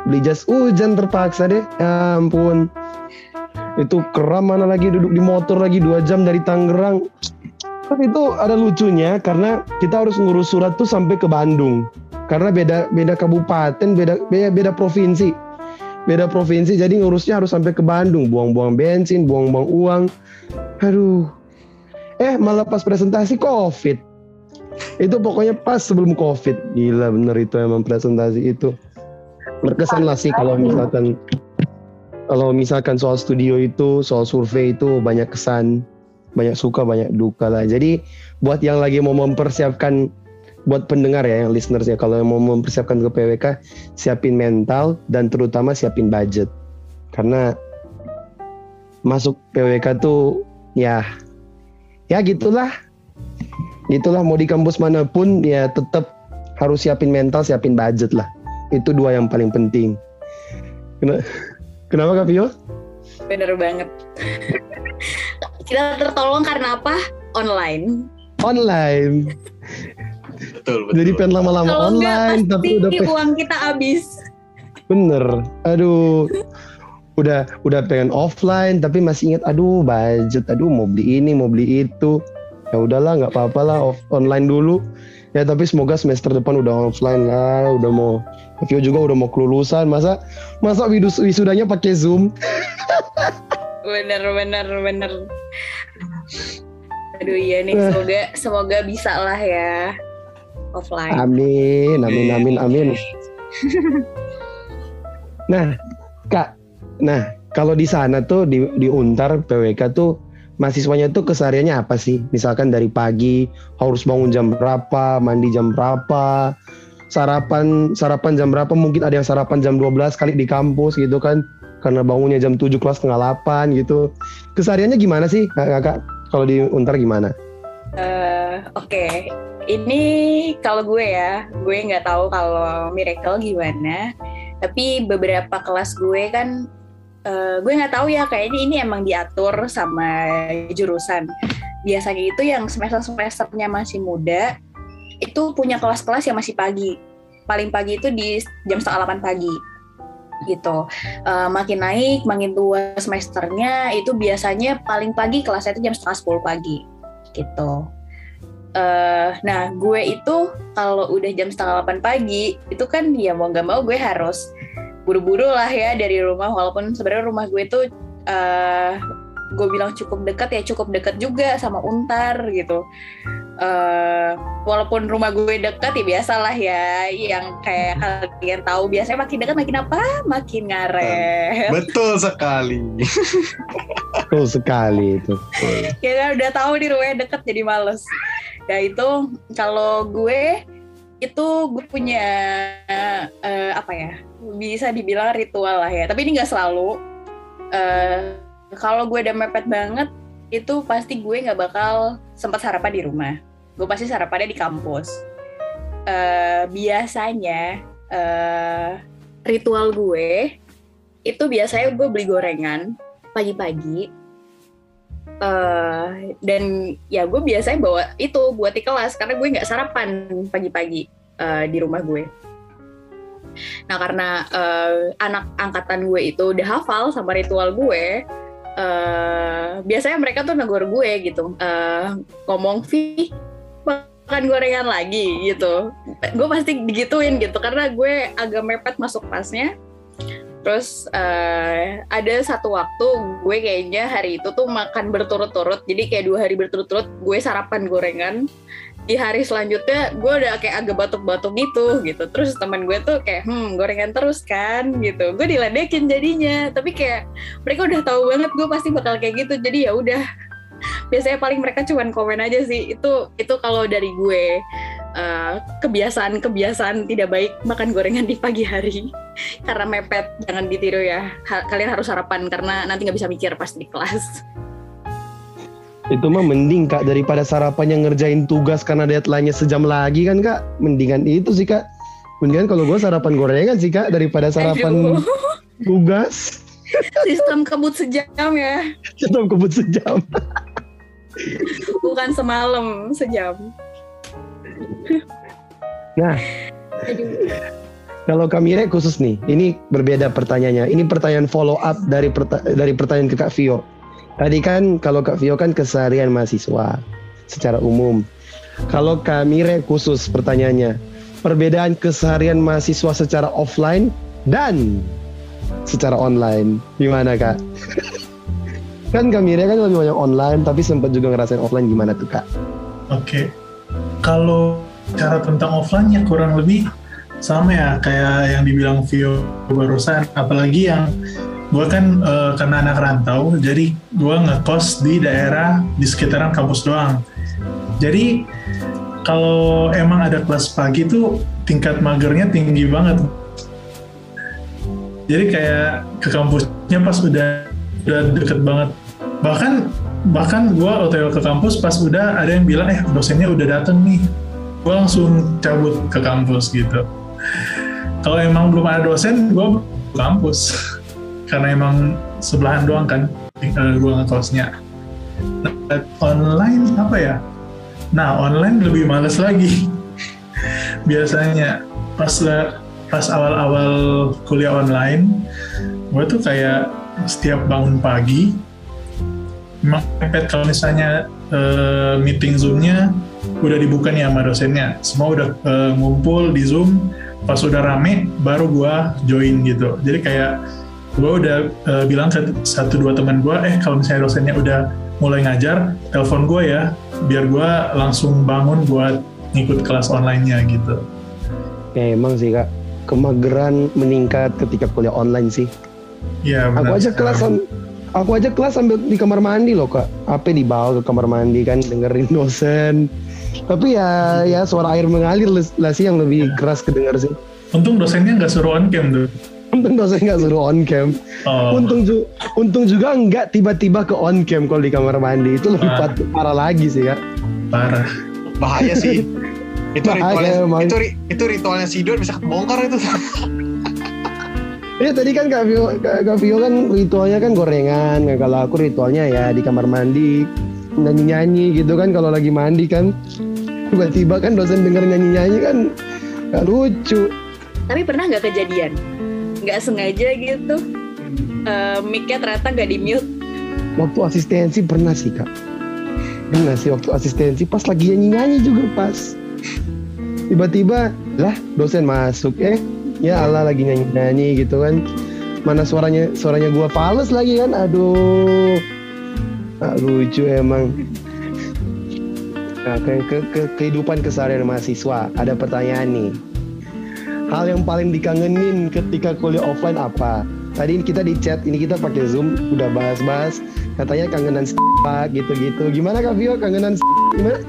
S1: beli jas hujan terpaksa deh. Ya ampun. Itu keram mana lagi? Duduk di motor lagi dua jam dari Tangerang tapi itu ada lucunya karena kita harus ngurus surat tuh sampai ke Bandung. Karena beda beda kabupaten beda beda, beda provinsi. Beda provinsi jadi ngurusnya harus sampai ke Bandung. Buang-buang bensin buang-buang uang. Aduh. Eh malah pas presentasi covid. Itu pokoknya pas sebelum covid. Gila bener itu emang presentasi itu. Berkesan lah sih kalau misalkan kalau misalkan soal studio itu soal survei itu banyak kesan banyak suka banyak duka lah. Jadi buat yang lagi mau mempersiapkan buat pendengar ya yang listeners ya kalau yang mau mempersiapkan ke PWK siapin mental dan terutama siapin budget. Karena masuk PWK tuh ya ya gitulah. Gitulah mau di kampus mana pun ya tetap harus siapin mental siapin budget lah. Itu dua yang paling penting. Kena- kenapa Kak Vio?
S3: Bener banget. Kita tertolong karena apa? Online.
S1: online.
S4: Betul, betul.
S1: jadi pengen lama-lama online
S3: enggak
S1: tapi udah
S3: uang kita habis.
S1: bener. Aduh. Udah udah pengen offline tapi masih ingat aduh budget. Aduh mau beli ini mau beli itu. Ya udahlah nggak apa-apa lah off, online dulu. Ya tapi semoga semester depan udah offline lah. Udah mau Vio juga udah mau kelulusan. Masa masa widus, wisudanya pakai zoom
S3: Bener bener bener. Aduh iya nih semoga semoga bisa lah ya. Offline.
S1: amin amin amin. amin nah kak nah kalau di sana tuh di di Untar PWK tuh mahasiswanya tuh kesehariannya apa sih? Misalkan dari pagi harus bangun jam berapa mandi jam berapa sarapan sarapan jam berapa mungkin ada yang sarapan jam 12 kali di kampus gitu kan karena bangunnya jam 7 kelas setengah 8 gitu kesehariannya gimana sih kak kakak kalau di Untar gimana
S3: Eh, Oke, ini kalau gue ya, gue nggak tahu kalau Miracle gimana. Tapi beberapa kelas gue kan, eh, gue nggak tahu ya. Kayaknya ini emang diatur sama jurusan. Biasanya itu yang semester semesternya masih muda, itu punya kelas-kelas yang masih pagi. Paling pagi itu di jam setengah 8 pagi gitu. Eh, makin naik, makin tua semesternya itu biasanya paling pagi kelasnya itu jam setengah 10 pagi gitu. Eh, nah gue itu kalau udah jam setengah 8 pagi itu kan ya mau nggak mau gue harus buru-buru lah ya dari rumah walaupun sebenarnya rumah gue tuh eh gue bilang cukup dekat ya cukup dekat juga sama Untar gitu. eh walaupun rumah gue dekat ya biasalah ya yang kayak kalian tahu biasanya makin dekat makin apa? Makin ngaret
S4: Betul sekali.
S1: betul sekali itu.
S3: Ya kan udah tahu di rumahnya deket jadi males. Ya itu kalau gue itu gue punya eh, apa ya bisa dibilang ritual lah ya. Tapi ini nggak selalu. Eh, kalau gue udah mepet banget itu pasti gue nggak bakal sempat sarapan di rumah. Gue pasti sarapannya di kampus. Eh, biasanya eh, ritual gue itu biasanya gue beli gorengan pagi-pagi. Eh, dan ya gue biasanya bawa itu buat di kelas karena gue nggak sarapan pagi-pagi eh, di rumah gue. Nah karena eh, anak angkatan gue itu udah hafal sama ritual gue, eh, biasanya mereka tuh negor gue gitu, Eh, ngomong Vi makan gorengan lagi gitu. Gue pasti digituin gitu karena gue agak mepet masuk kelasnya. Terus uh, ada satu waktu gue kayaknya hari itu tuh makan berturut-turut. Jadi kayak dua hari berturut-turut gue sarapan gorengan di hari selanjutnya gue udah kayak agak batuk-batuk gitu gitu. Terus teman gue tuh kayak hmm gorengan terus kan gitu. Gue diledekin jadinya. Tapi kayak mereka udah tahu banget gue pasti bakal kayak gitu. Jadi ya udah. Biasanya paling mereka cuman komen aja sih itu itu kalau dari gue uh, kebiasaan-kebiasaan tidak baik makan gorengan di pagi hari. Karena mepet jangan ditiru ya. Ha kalian harus sarapan karena nanti nggak bisa mikir pas di kelas
S1: itu mah mending kak daripada sarapan yang ngerjain tugas karena deadline-nya sejam lagi kan kak mendingan itu sih kak mendingan kalau gue sarapan gorengan sih kak daripada sarapan Aduh. tugas
S3: sistem kebut sejam ya
S1: sistem kebut sejam
S3: bukan semalam sejam
S1: nah. Kalau Kamire khusus nih, ini berbeda pertanyaannya. Ini pertanyaan follow up dari perta dari pertanyaan ke Kak Vio. Tadi kan kalau Kak Vio kan keseharian mahasiswa secara umum. Kalau Kamire khusus pertanyaannya, perbedaan keseharian mahasiswa secara offline dan secara online gimana Kak? kan Kamire kan lebih banyak online tapi sempat juga ngerasain offline gimana tuh Kak?
S2: Oke. Okay. Kalau cara tentang offline ya kurang lebih sama ya kayak yang dibilang Vio barusan apalagi yang gue kan uh, karena anak rantau jadi gue ngekos di daerah di sekitaran kampus doang. Jadi kalau emang ada kelas pagi tuh tingkat magernya tinggi banget. Jadi kayak ke kampusnya pas udah udah deket banget. Bahkan bahkan gue otw ke kampus pas udah ada yang bilang eh dosennya udah dateng nih. Gue langsung cabut ke kampus gitu. Kalau emang belum ada dosen gue ke kampus karena emang sebelahan doang kan uh, ruang kosnya. Nah, online apa ya? Nah online lebih males lagi. Biasanya pas pas awal-awal kuliah online, gue tuh kayak setiap bangun pagi, memang mepet kalau misalnya uh, meeting zoomnya udah dibuka nih sama dosennya, semua udah uh, ngumpul di zoom, pas udah rame baru gue join gitu. Jadi kayak gue udah uh, bilang ke satu dua teman gue eh kalau misalnya dosennya udah mulai ngajar telepon gue ya biar gue langsung bangun buat ngikut kelas online-nya gitu
S1: ya emang sih kak kemageran meningkat ketika kuliah online sih
S2: Iya
S1: benar. Aku aja kelas aku aja kelas sambil di kamar mandi loh kak. Apa dibawa ke kamar mandi kan dengerin dosen. Tapi ya ya suara air mengalir lah sih yang lebih keras kedengar sih.
S2: Untung dosennya nggak suruh on cam tuh
S1: untung dosen nggak suruh on cam. Oh. untung ju untung juga nggak tiba-tiba ke on cam kalau di kamar mandi. Itu lebih ah. parah lagi sih ya.
S2: Parah.
S4: Bahaya sih. Itu bahaya, ritualnya itu, itu ritualnya Sidon bisa kebongkar itu.
S1: Iya tadi kan Kak Vio, Kak Vio kan ritualnya kan gorengan. Nah, kalau aku ritualnya ya di kamar mandi nyanyi-nyanyi gitu kan kalau lagi mandi kan. Tiba-tiba kan dosen denger nyanyi-nyanyi kan gak lucu.
S3: Tapi pernah nggak kejadian nggak sengaja gitu. Uh, mic-nya ternyata nggak di mute.
S1: Waktu asistensi pernah sih kak. Pernah sih waktu asistensi pas lagi nyanyi nyanyi juga pas. Tiba-tiba lah dosen masuk eh. Ya Allah lagi nyanyi nyanyi gitu kan. Mana suaranya suaranya gua fals lagi kan. Aduh. Nah, lucu emang. Nah ke, ke, ke kehidupan keseharian mahasiswa. Ada pertanyaan nih hal yang paling dikangenin ketika kuliah offline apa? Tadi kita di chat, ini kita pakai Zoom, udah bahas-bahas. Katanya kangenan pak gitu-gitu. Gimana Kak Vio, kangenan gimana?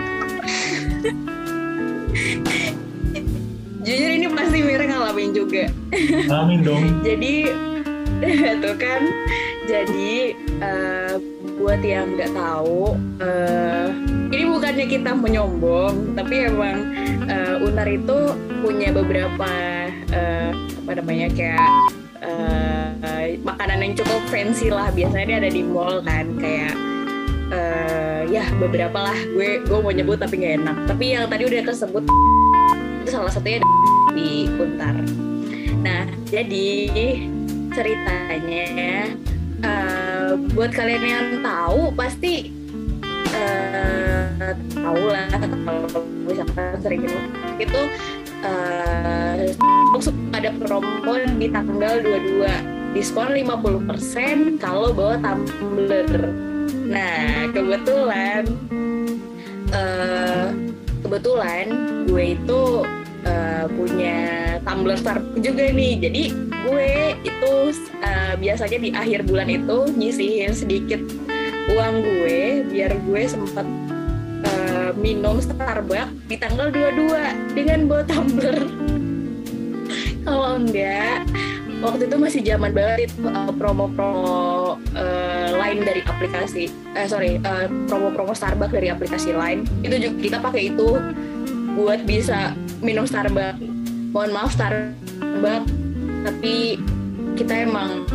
S3: Jujur ini pasti Mira ngalamin juga.
S2: Ngalamin dong.
S3: Jadi, tuh kan. Jadi, uh, buat yang nggak tahu, uh, ini bukannya kita menyombong, tapi emang uh, Unar itu punya beberapa uh, apa namanya kayak uh, makanan yang cukup fancy lah. Biasanya dia ada di mall kan, kayak uh, ya beberapa lah. Gue gue mau nyebut tapi nggak enak. Tapi yang tadi udah tersebut itu salah satunya di Untar. Nah, jadi ceritanya uh, buat kalian yang tahu pasti eh, tahu lah kalau misalkan sering itu. Itu eh, ada promo di tanggal 22 diskon 50% kalau bawa tumbler. Nah kebetulan eh, kebetulan gue itu eh, punya tumbler Starbucks juga nih. Jadi gue itu eh, biasanya di akhir bulan itu nyisihin sedikit uang gue biar gue sempat eh, minum Starbucks di tanggal 22 dengan bawa tumbler. Kalau enggak waktu itu masih zaman banget itu uh, promo-promo uh, lain dari aplikasi eh sorry uh, promo-promo Starbucks dari aplikasi lain itu juga kita pakai itu buat bisa minum Starbucks. Mohon maaf Starbucks tapi kita emang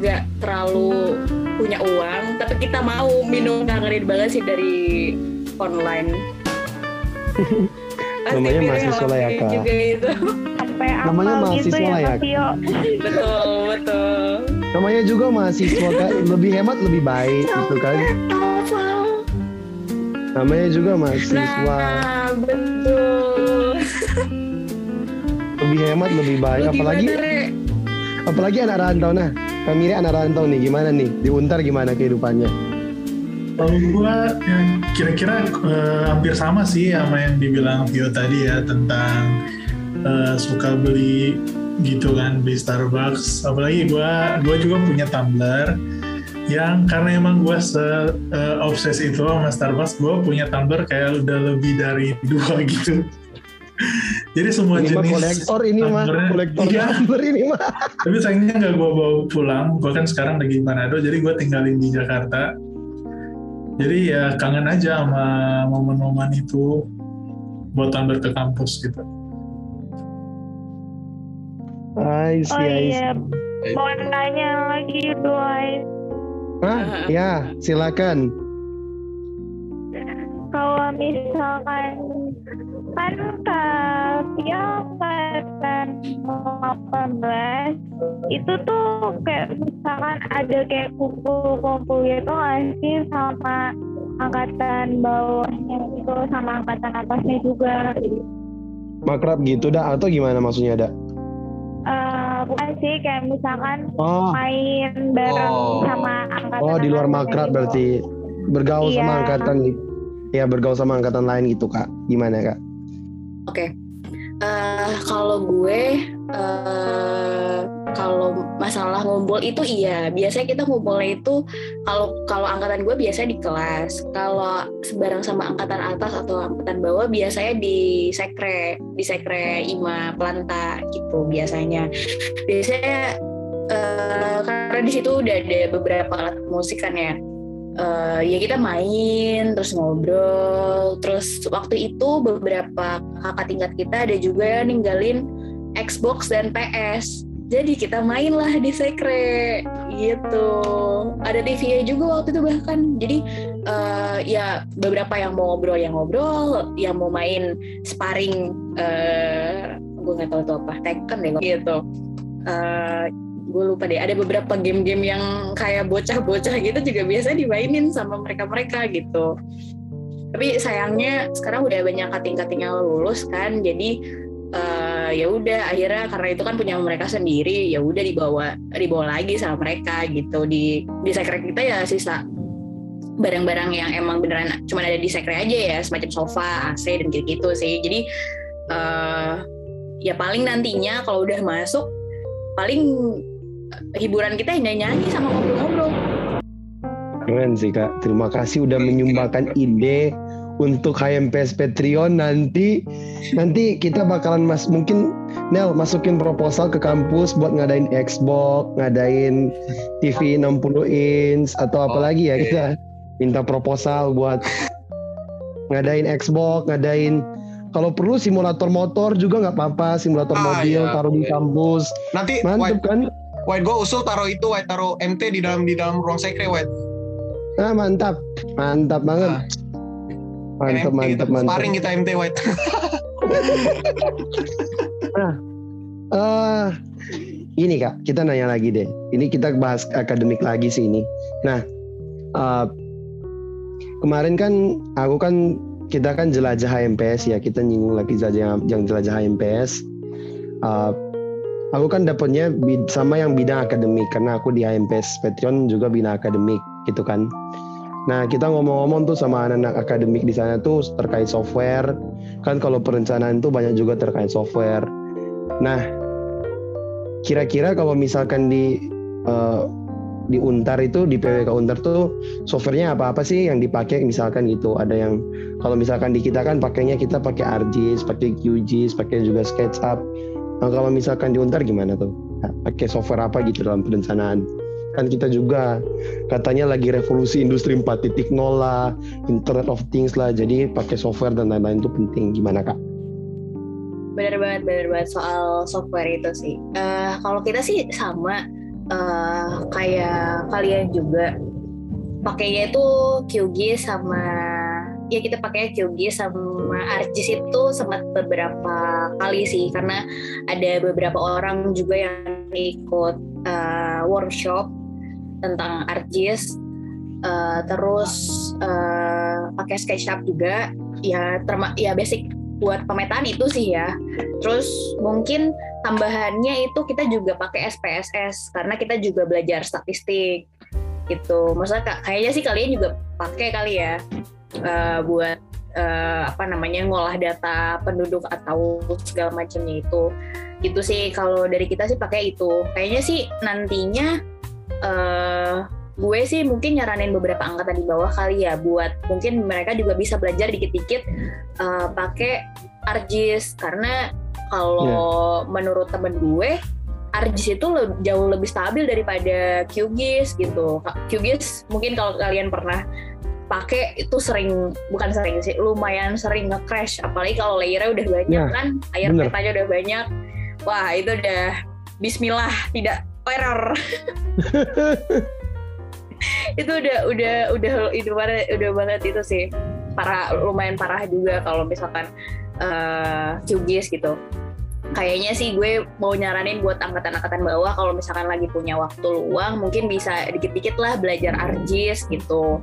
S3: nggak terlalu punya uang tapi kita mau minum kangenin banget sih dari online Pasti
S1: Namanya mahasiswa ya, Kak.
S3: juga itu
S1: Namanya
S5: apal gitu
S1: mahasiswa
S5: ya
S1: ya.
S3: Betul betul
S1: Namanya juga mahasiswa kak, lebih hemat lebih baik gitu kan. Namanya juga mahasiswa,
S3: Nah, betul.
S1: lebih hemat lebih baik. Apalagi apalagi anak rantau nah. Kami anak rantau nih gimana nih? Di Untar gimana kehidupannya?
S2: Kalau gua ya, kira-kira eh, hampir sama sih sama yang dibilang Vio tadi ya tentang eh, suka beli gitu kan beli Starbucks. Apalagi gua gua juga punya tumbler yang karena emang gua se eh, obses itu sama Starbucks, gua punya tumbler kayak udah lebih dari dua gitu. Jadi semua
S1: Ini mah
S2: jenis
S1: kolektor ini mah, kolektor
S2: Iya.
S1: tumbler ini mah.
S2: tapi sayangnya nggak gue bawa pulang gue kan sekarang lagi di Manado jadi gue tinggalin di Jakarta jadi ya kangen aja sama momen-momen itu buat tampil ke kampus gitu
S1: I see,
S5: Oh iya, mau nanya lagi doy.
S1: Hah? Ya, silakan.
S5: Kalau misalkan kan Kak Vio angkatan 18 itu tuh kayak misalkan ada kayak kumpul-kumpul gitu nggak sih sama angkatan bawahnya gitu sama angkatan atasnya juga
S1: Makrab gitu dah atau gimana maksudnya dah?
S5: Eh, bukan sih kayak misalkan
S1: Oh,
S5: main bareng
S4: Oh.
S5: sama angkatan
S1: oh di luar makrab
S5: gitu.
S1: berarti bergaul sama
S5: Iya.
S1: angkatan ya bergaul sama angkatan lain gitu kak. Gimana kak?
S3: Eh, kalau gue eh kalau masalah ngumpul itu iya. Biasanya kita ngumpulnya itu kalau kalau angkatan gue biasanya di kelas. Kalau sebarang sama angkatan atas atau angkatan bawah biasanya di sekre di sekre ima planta gitu biasanya. Biasanya eh, karena di situ udah ada beberapa alat musik kan ya Eh, ya kita main terus ngobrol. Terus waktu itu beberapa kakak tingkat kita ada juga yang ninggalin Xbox dan PS jadi kita main lah di sekre gitu. Ada TV juga waktu itu bahkan. Jadi eh, ya beberapa yang mau ngobrol yang ngobrol. Yang mau main sparring eh gue nggak tahu itu apa. Tekken deh gitu. Eh, gue lupa deh ada beberapa game-game yang kayak bocah-bocah gitu juga biasa dimainin sama mereka-mereka gitu. Tapi sayangnya sekarang udah banyak kating-kating yang lulus kan jadi eh, ya udah akhirnya karena itu kan punya mereka sendiri ya udah dibawa dibawa lagi sama mereka gitu. Di di sekre kita ya sisa barang-barang yang emang beneran cuma ada di sekre aja ya semacam sofa AC dan gitu-gitu sih. Jadi eh, ya paling nantinya kalau udah masuk paling hiburan kita hanya nyanyi sama ngobrol-ngobrol
S1: Keren sih kak. Terima kasih udah menyumbangkan ide untuk HMPS Patreon nanti nanti kita bakalan mas mungkin Nel masukin proposal ke kampus buat ngadain Xbox, ngadain TV 60 inch atau apa lagi ya kita minta proposal buat ngadain Xbox, ngadain kalau perlu simulator motor juga nggak apa-apa, simulator
S4: Ah,
S1: mobil
S4: iya,
S1: taruh di kampus.
S4: Nanti
S1: Mantep
S4: White,
S1: kan?
S4: White gue usul taruh itu White taruh MT di dalam di dalam ruang sekre White.
S1: Ah, mantap. Mantap banget.
S4: Ah.
S1: Mantap,
S4: MT
S1: mantap,
S4: kita,
S1: mantap.
S4: Sparring kita MT White.
S1: Eh, ini kak, kita nanya lagi deh. Ini kita bahas akademik lagi sih ini. Nah, eh, kemarin kan aku kan kita kan jelajah HMPS ya kita nyinggung lagi saja yang jelajah HMPS uh, aku kan dapatnya sama yang bidang akademik karena aku di HMPS Patreon juga bidang akademik gitu kan Nah, kita ngomong-ngomong tuh sama anak-anak akademik di sana tuh terkait software. Kan kalau perencanaan tuh banyak juga terkait software. Nah, kira-kira kalau misalkan di uh, di Untar itu di PWK Untar tuh softwarenya apa-apa sih yang dipakai misalkan gitu. Ada yang kalau misalkan di kita kan pakainya kita pakai ArcGIS, pakai QGIS, pakai juga SketchUp. Nah, kalau misalkan di Untar gimana tuh? Nah, pakai software apa gitu dalam perencanaan? kan kita juga katanya lagi revolusi industri 4.0 lah, Internet of Things lah, jadi pakai software dan lain-lain itu penting. Gimana kak?
S3: Bener banget, bener banget soal software itu sih. Uh, kalau kita sih sama uh, kayak kalian juga pakainya itu QGIS sama ya kita pakai QGIS sama ArcGIS itu sempat beberapa kali sih karena ada beberapa orang juga yang ikut uh, workshop tentang ArcGIS uh, terus uh, pakai SketchUp juga. Ya terma ya basic buat pemetaan itu sih ya. Terus mungkin tambahannya itu kita juga pakai SPSS karena kita juga belajar statistik gitu. Maksudnya kayaknya sih kalian juga pakai kali ya uh, buat uh, apa namanya ngolah data penduduk atau segala macamnya itu itu sih kalau dari kita sih pakai itu kayaknya sih nantinya uh, gue sih mungkin nyaranin beberapa angkatan di bawah kali ya buat mungkin mereka juga bisa belajar dikit-dikit uh, pakai ArcGIS karena kalau yeah. menurut temen gue ArcGIS itu le jauh lebih stabil daripada QGIS gitu. QGIS mungkin kalau kalian pernah pakai itu sering bukan sering sih lumayan sering nge-crash. Apalagi kalau layernya udah banyak yeah, kan layar petanya udah banyak. Wah itu udah Bismillah tidak error. Itu udah udah udah itu banget udah banget itu sih. Parah lumayan parah juga kalau misalkan uh, QGIS gitu. Kayaknya sih gue mau nyaranin buat angkatan-angkatan bawah kalau misalkan lagi punya waktu luang mungkin bisa dikit-dikit lah belajar ArcGIS gitu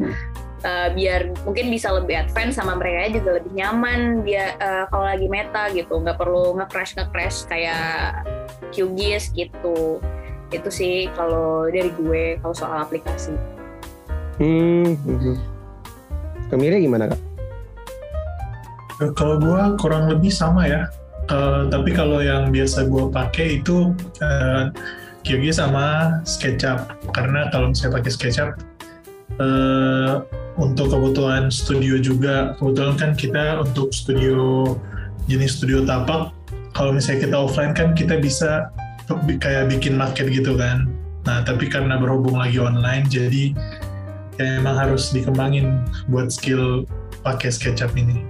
S3: uh, biar mungkin bisa lebih advance sama mereka juga lebih nyaman dia uh, kalau lagi meta gitu. Nggak perlu nge-crash nge-crash kayak QGIS gitu. Itu sih kalau dari gue kalau soal aplikasi.
S1: Hmm Kemiri gimana kak?
S2: Eh, kalau gue kurang lebih sama ya. Uh, tapi kalau yang biasa gue pakai itu uh, QGIS sama SketchUp. Karena kalau misalnya pakai SketchUp uh, untuk kebutuhan studio juga kebetulan kan kita untuk studio jenis studio tapak kalau misalnya kita offline kan kita bisa kayak bikin market gitu kan. Nah, tapi karena berhubung lagi online, jadi ya emang harus dikembangin buat skill pakai SketchUp ini.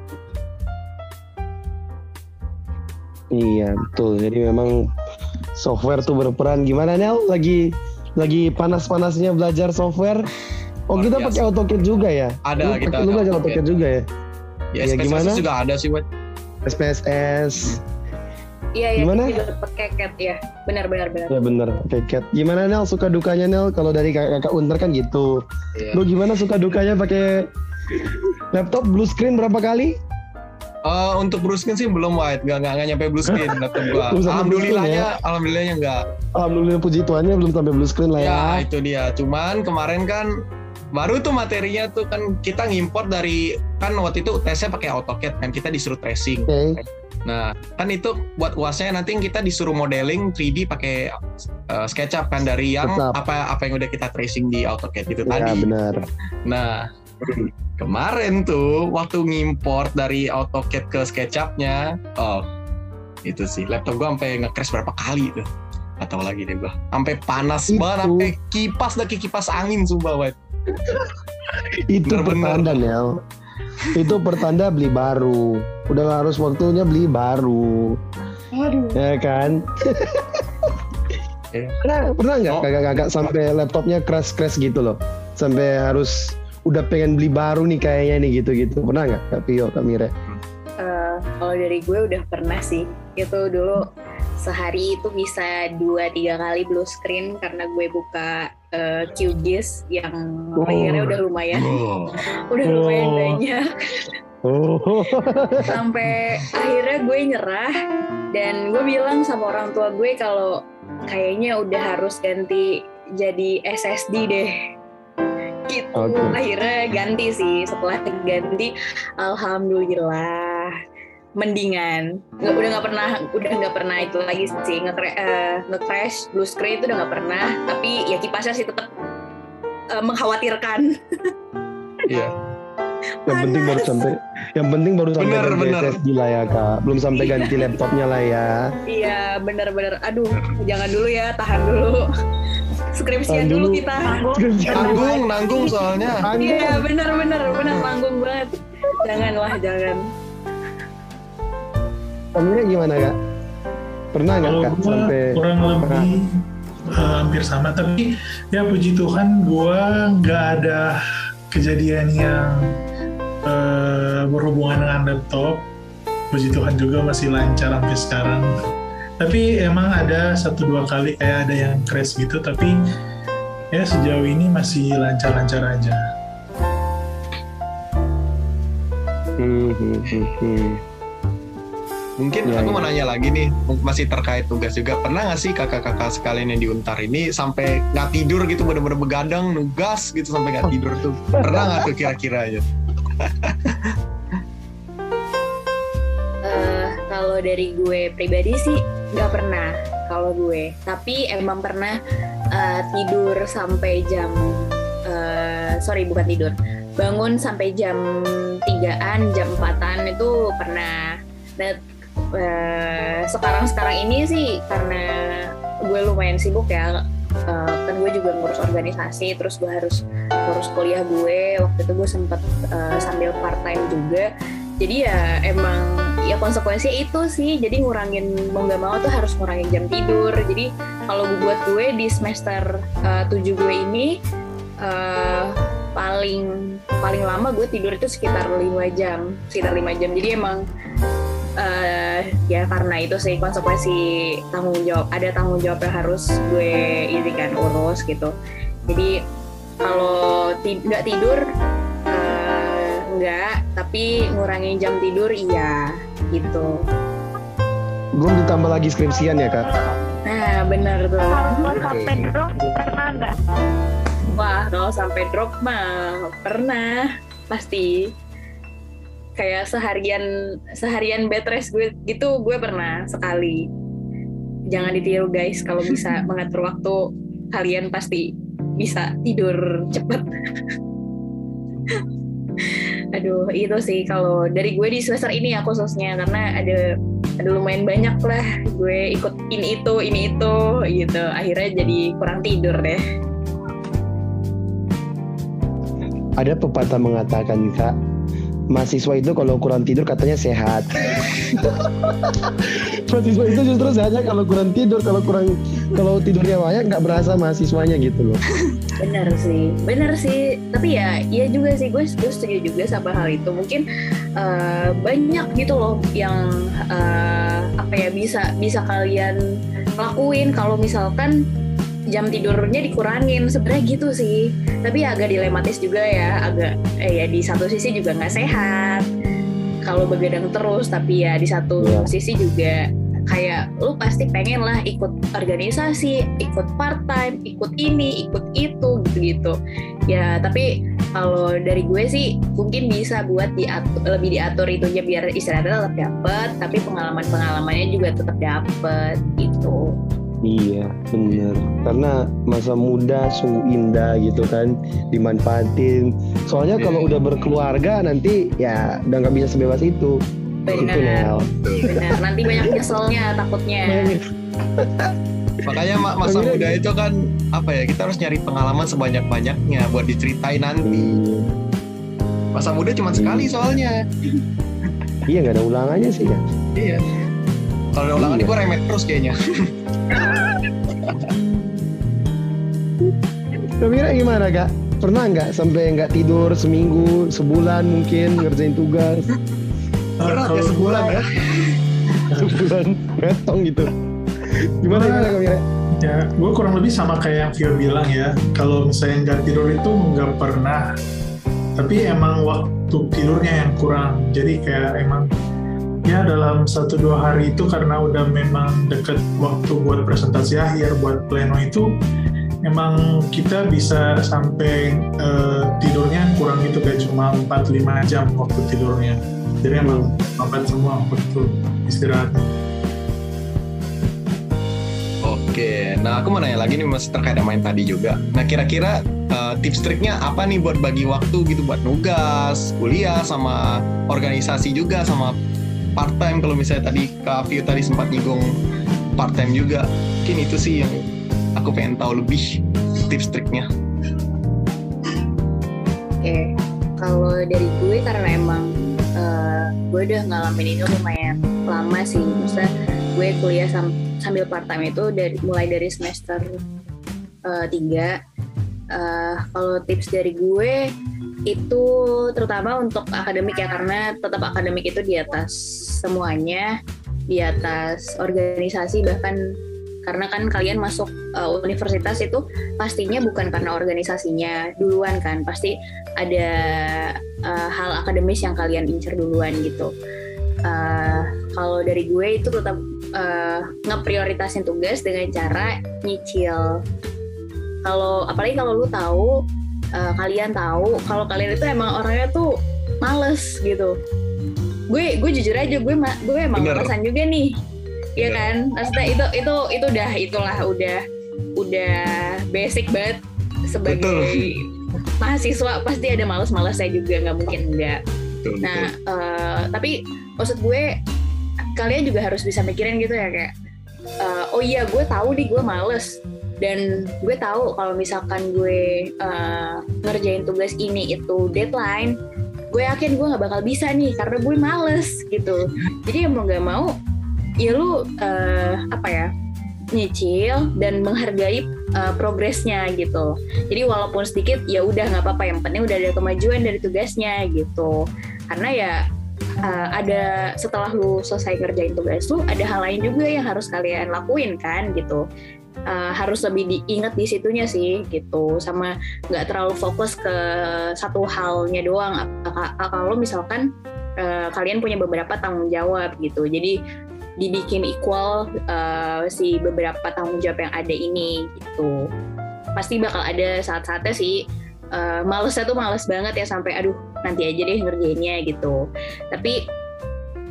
S1: Iya betul. Jadi memang software tuh berperan. Gimana Nel? Lagi lagi panas-panasnya belajar software. Oh kita pakai AutoCAD juga ya?
S4: Ada
S1: lu,
S4: kita.
S1: Lu belajar AutoCAD juga ya?
S4: Ya, ya gimana? juga ada sih buat.
S1: SPSS.
S3: Iya, iya. Gimana? Juga pakai cat ya. Benar, benar, benar.
S1: Ya benar, pakai cat. Gimana Nel suka dukanya Nel? Kalau dari kakak, kakak Unter kan gitu. Yeah. Lu gimana suka dukanya pakai laptop blue screen berapa kali?
S4: Uh, untuk blue screen sih belum white, nggak nggak nyampe blue screen laptop gua. alhamdulillahnya, ya? alhamdulillahnya enggak.
S1: Alhamdulillah puji Tuhannya belum sampai blue screen lah ya.
S4: Ya itu dia. Cuman kemarin kan baru tuh materinya tuh kan kita ngimport dari kan waktu itu tesnya pakai AutoCAD kan kita disuruh tracing. Okay. Nah kan itu buat uasnya nanti kita disuruh modeling 3D pakai uh, SketchUp kan dari yang SketchUp. apa apa yang udah kita tracing di AutoCAD itu ya, tadi.
S1: benar.
S4: Nah kemarin tuh waktu ngimport dari AutoCAD ke SketchUp-nya, oh itu sih laptop gua sampai nge-crash berapa kali tuh atau lagi deh gua sampai panas itu. banget sampai kipas lagi kipas angin sumpah banget
S1: itu pertanda Nel. Itu pertanda beli baru. Udah harus waktunya beli baru. Aduh. ya kan? Pernah pernah nggak oh. kakak-kakak sampai laptopnya crash crash gitu loh? Sampai harus udah pengen beli baru nih kayaknya nih gitu gitu pernah nggak kak Pio kak Mire
S3: uh, kalau dari gue udah pernah sih. Itu dulu sehari itu bisa dua tiga kali blue screen karena gue buka uh, QGIS yang
S1: Oh.
S3: layarnya udah lumayan
S4: Oh.
S3: udah lumayan
S1: Oh.
S3: banyak
S1: Oh.
S3: sampai akhirnya gue nyerah dan gue bilang sama orang tua gue kalau kayaknya udah harus ganti jadi SSD deh gitu
S1: Oke.
S3: akhirnya ganti sih setelah ganti alhamdulillah mendingan nggak udah nggak pernah udah nggak pernah itu lagi sih nge crash blue screen itu udah nggak pernah tapi ya kipasnya sih tetap eh, mengkhawatirkan
S4: Iya.
S1: Yang penting baru sampai yang penting baru sampai
S4: Bener,
S1: ganti
S4: bener.
S1: SSD lah ya kak. Belum sampai
S3: Iya.
S1: ganti laptopnya lah ya.
S3: Iya bener-bener Aduh jangan dulu ya Tahan dulu Skripsian
S1: Tahan
S3: dulu
S1: dulu.
S3: kita
S4: Nanggung, nanggung soalnya.
S3: Iya bener-bener Bener nanggung banget Janganlah jangan
S1: Kamunya gimana kak? Pernah nggak kak sampai
S2: kurang lebih eh, hampir sama, tapi ya puji Tuhan gue nggak ada kejadian yang eh, berhubungan dengan laptop. Puji Tuhan juga masih lancar sampai sekarang. Tapi emang ada satu dua kali kayak ada yang crash gitu, tapi ya sejauh ini masih lancar-lancar aja.
S1: Hmm, hmm, hmm, hmm.
S4: Mungkin
S1: Iya,
S4: aku
S1: iya.
S4: mau nanya lagi nih, masih terkait tugas juga. Pernah nggak sih kakak-kakak sekalian yang di Untar ini sampai nggak tidur gitu, bener-bener begadang, nugas gitu sampai nggak tidur tuh? Pernah nggak tuh kira-kira ya?
S3: Eh, Kalau dari gue pribadi sih nggak pernah Kalau gue Tapi emang pernah eh, Tidur sampai jam eh, Sorry bukan tidur Bangun sampai jam 3an, jam 4an itu pernah Eh, sekarang-sekarang ini sih karena gue lumayan sibuk ya eh, kan gue juga ngurus organisasi terus gue harus ngurus kuliah gue. Waktu itu gue sempet eh, sambil part time juga. Jadi ya emang ya konsekuensinya itu sih. Jadi ngurangin mau nggak mau tuh harus ngurangin jam tidur. Jadi kalau buat gue di semester eh, 7 gue ini eh, paling paling lama gue tidur itu sekitar 5 jam sekitar 5 jam. Jadi emang eh ya karena itu sih konsekuensi tanggung jawab ada tanggung jawab yang harus gue ini kan urus gitu jadi kalau ti- nggak tidur eh, nggak tapi ngurangin jam tidur iya gitu
S1: Belum ditambah lagi skripsian ya kak?
S3: nah benar tuh
S5: sampai drop pernah nggak?
S3: wah kalau sampai drop mah pernah pasti kayak seharian seharian bed rest gue gitu gue pernah sekali. Jangan ditiru guys kalau bisa mengatur waktu kalian pasti bisa tidur cepet. Aduh itu sih kalau dari gue di semester ini ya khususnya karena ada ada lumayan banyak lah gue ikut ini itu ini itu gitu. Akhirnya jadi kurang tidur deh.
S1: Ada pepatah mengatakan kak, mahasiswa itu kalau kurang tidur katanya sehat. mahasiswa itu justru sehatnya kalau kurang tidur, kalau kurang kalau tidurnya banyak nggak berasa mahasiswanya gitu loh.
S3: Bener sih, bener sih. Tapi ya, iya juga sih gue, gue setuju juga sama hal itu. Mungkin eh, banyak gitu loh yang eh, apa ya bisa bisa kalian lakuin kalau misalkan jam tidurnya dikurangin. Sebenarnya gitu sih. Tapi ya agak dilematis juga ya, agak eh, ya di satu sisi juga nggak sehat. Kalau begadang terus, tapi ya di satu
S1: Iya.
S3: sisi juga kayak lu pasti pengen lah ikut organisasi, ikut part time, ikut ini, ikut itu gitu-gitu. Ya, tapi kalau dari gue sih mungkin bisa buat diatur, lebih diatur itunya biar istirahatnya tetap dapet, tapi pengalaman-pengalamannya juga tetap dapet gitu.
S1: Iya, bener. Karena masa muda sungguh indah gitu kan, dimanfaatin. Soalnya kalau udah berkeluarga nanti ya udah nggak bisa sebebas itu. Itu
S3: Benar,
S1: Nel.
S3: benar. Nanti banyak nyeselnya takutnya.
S4: Makanya ma- masa
S1: Akhirnya-
S4: muda itu kan apa ya? Kita harus nyari pengalaman sebanyak-banyaknya buat diceritain nanti.
S1: Iya.
S4: Masa muda cuma sekali soalnya.
S1: Iya nggak ada ulangannya sih kan.
S4: Iya. Kalau ada ulangan
S1: Iya.
S4: gue remet terus kayaknya.
S1: Tapi kira gimana kak? Pernah nggak sampai nggak tidur seminggu, sebulan mungkin ngerjain tugas,
S4: Berat ya sebulan ya.
S1: sebulan ngetong gitu. Gimana gimana Kamire?
S2: Ya, gue kurang lebih sama kayak yang Vio bilang ya. Kalau misalnya nggak tidur itu nggak pernah. Tapi emang waktu tidurnya yang kurang. Jadi kayak emang ya dalam satu dua hari itu karena udah memang deket waktu buat presentasi akhir, buat pleno itu emang kita bisa sampai uh, tidurnya kurang gitu kayak cuma 4-5 jam waktu tidurnya. Jadi emang lambat semua waktu istirahatnya.
S4: Oke, nah aku mau nanya lagi nih mas terkait yang tadi juga. Nah kira-kira uh, tips triknya apa nih buat bagi waktu gitu buat nugas, kuliah, sama organisasi juga, sama part time kalau misalnya tadi Kak tadi sempat nyinggung part time juga. Mungkin itu sih yang aku pengen tahu lebih tips triknya.
S3: Oke, kalau dari gue karena emang uh, gue udah ngalamin ini lumayan lama sih. Maksudnya gue kuliah sam sambil part time itu dari mulai dari semester uh, 3 uh, kalau tips dari gue itu terutama untuk akademik ya karena tetap akademik itu di atas semuanya di atas organisasi bahkan karena kan kalian masuk uh, universitas itu pastinya bukan karena organisasinya duluan kan pasti ada uh, hal akademis yang kalian incer duluan gitu. Uh, kalau dari gue itu tetap uh, ngeprioritasin tugas dengan cara nyicil. Kalau apalagi kalau lu tahu uh, kalian tahu kalau kalian itu emang orangnya tuh males gitu gue gue jujur aja gue gue emang malesan juga nih. Iya kan? Maksudnya itu itu itu udah itulah udah udah basic banget sebagai betul. mahasiswa. Pasti ada males-males saya juga nggak mungkin enggak betul, nah. Uh, tapi maksud gue kalian juga harus bisa mikirin gitu ya kayak uh, oh iya gue tahu nih gue males. Dan gue tahu kalau misalkan gue uh, ngerjain tugas ini itu deadline gue yakin gue nggak bakal bisa nih karena gue males gitu jadi mau nggak mau ya lu uh, apa ya nyicil dan menghargai uh, progresnya gitu. Jadi walaupun sedikit ya udah nggak apa-apa yang penting udah ada kemajuan dari tugasnya gitu. Karena ya uh, ada setelah lu selesai kerjain tugas tuh ada hal lain juga yang harus kalian lakuin kan gitu. Uh, harus lebih diingat di situnya sih gitu. Sama nggak terlalu fokus ke satu halnya doang. Kalau misalkan uh, kalian punya beberapa tanggung jawab gitu. Jadi dibikin equal uh, si beberapa tanggung jawab yang ada ini gitu. Pasti bakal ada saat-saatnya sih uh, malesnya tuh males banget ya sampai aduh nanti aja deh ngerjainnya gitu. Tapi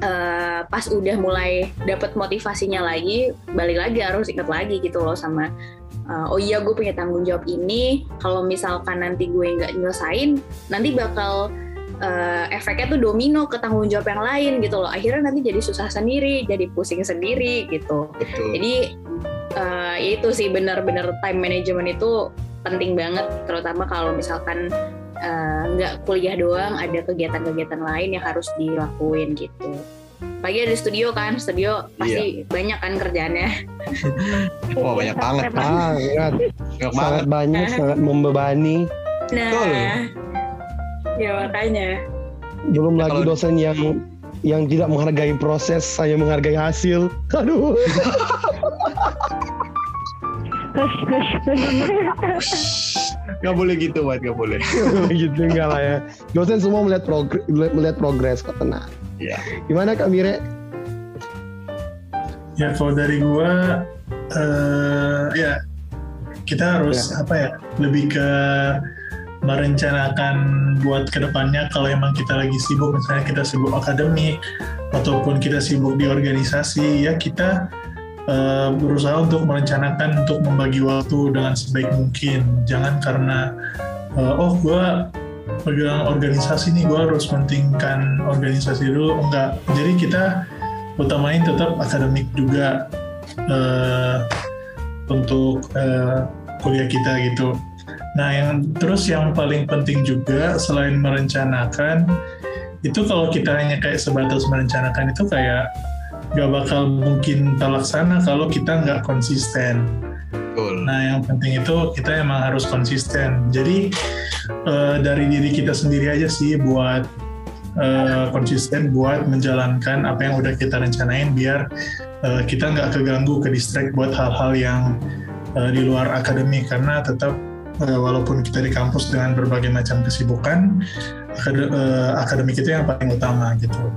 S3: uh, pas udah mulai dapet motivasinya lagi balik lagi harus inget lagi gitu loh sama uh, oh iya gue punya tanggung jawab ini. Kalau misalkan nanti gue nggak nyelesain nanti bakal uh, efeknya tuh domino ke tanggung jawab yang lain gitu loh. Akhirnya nanti jadi susah sendiri jadi pusing sendiri gitu. Betul. jadi uh, itu sih benar-benar time management itu penting banget terutama kalau misalkan nggak uh, kuliah doang ada kegiatan-kegiatan lain yang harus dilakuin gitu. Pagi ada studio kan studio pasti iya. banyak kan kerjaannya.
S4: Oh banyak banget
S1: banget. Sangat banyak sangat membebani.
S3: Nah Betul. ya makanya.
S1: Belum lagi dosen yang yang tidak menghargai proses saya menghargai hasil. Aduh
S4: Gak boleh gitu, Wat. Gak boleh.
S1: gitu enggak lah ya. Dosen semua melihat progres, melihat progres kok tenang.
S4: Iya.
S1: Gimana Kak Mire?
S2: Ya kalau dari gua, uh, ya kita harus ya. apa ya lebih ke merencanakan buat ke depannya kalau emang kita lagi sibuk misalnya kita sibuk akademik ataupun kita sibuk di organisasi ya kita uh, berusaha untuk merencanakan untuk membagi waktu dengan sebaik mungkin. Jangan karena uh, oh gue pegang organisasi nih gue harus pentingkan organisasi dulu. Enggak. Jadi kita utamain tetap akademik juga uh, untuk uh, kuliah kita gitu. Nah, yang terus yang paling penting juga selain merencanakan itu kalau kita hanya kayak sebatas merencanakan itu kayak gak bakal mungkin terlaksana kalau kita nggak konsisten. Betul. Nah, yang penting itu kita emang harus konsisten. Jadi uh, dari diri kita sendiri aja sih buat uh, konsisten buat menjalankan apa yang udah kita rencanain biar uh, kita nggak keganggu ke distract buat hal-hal yang uh, di luar akademik karena tetap uh, walaupun kita di kampus dengan berbagai macam kesibukan akad uh, akademik itu yang paling utama gitu.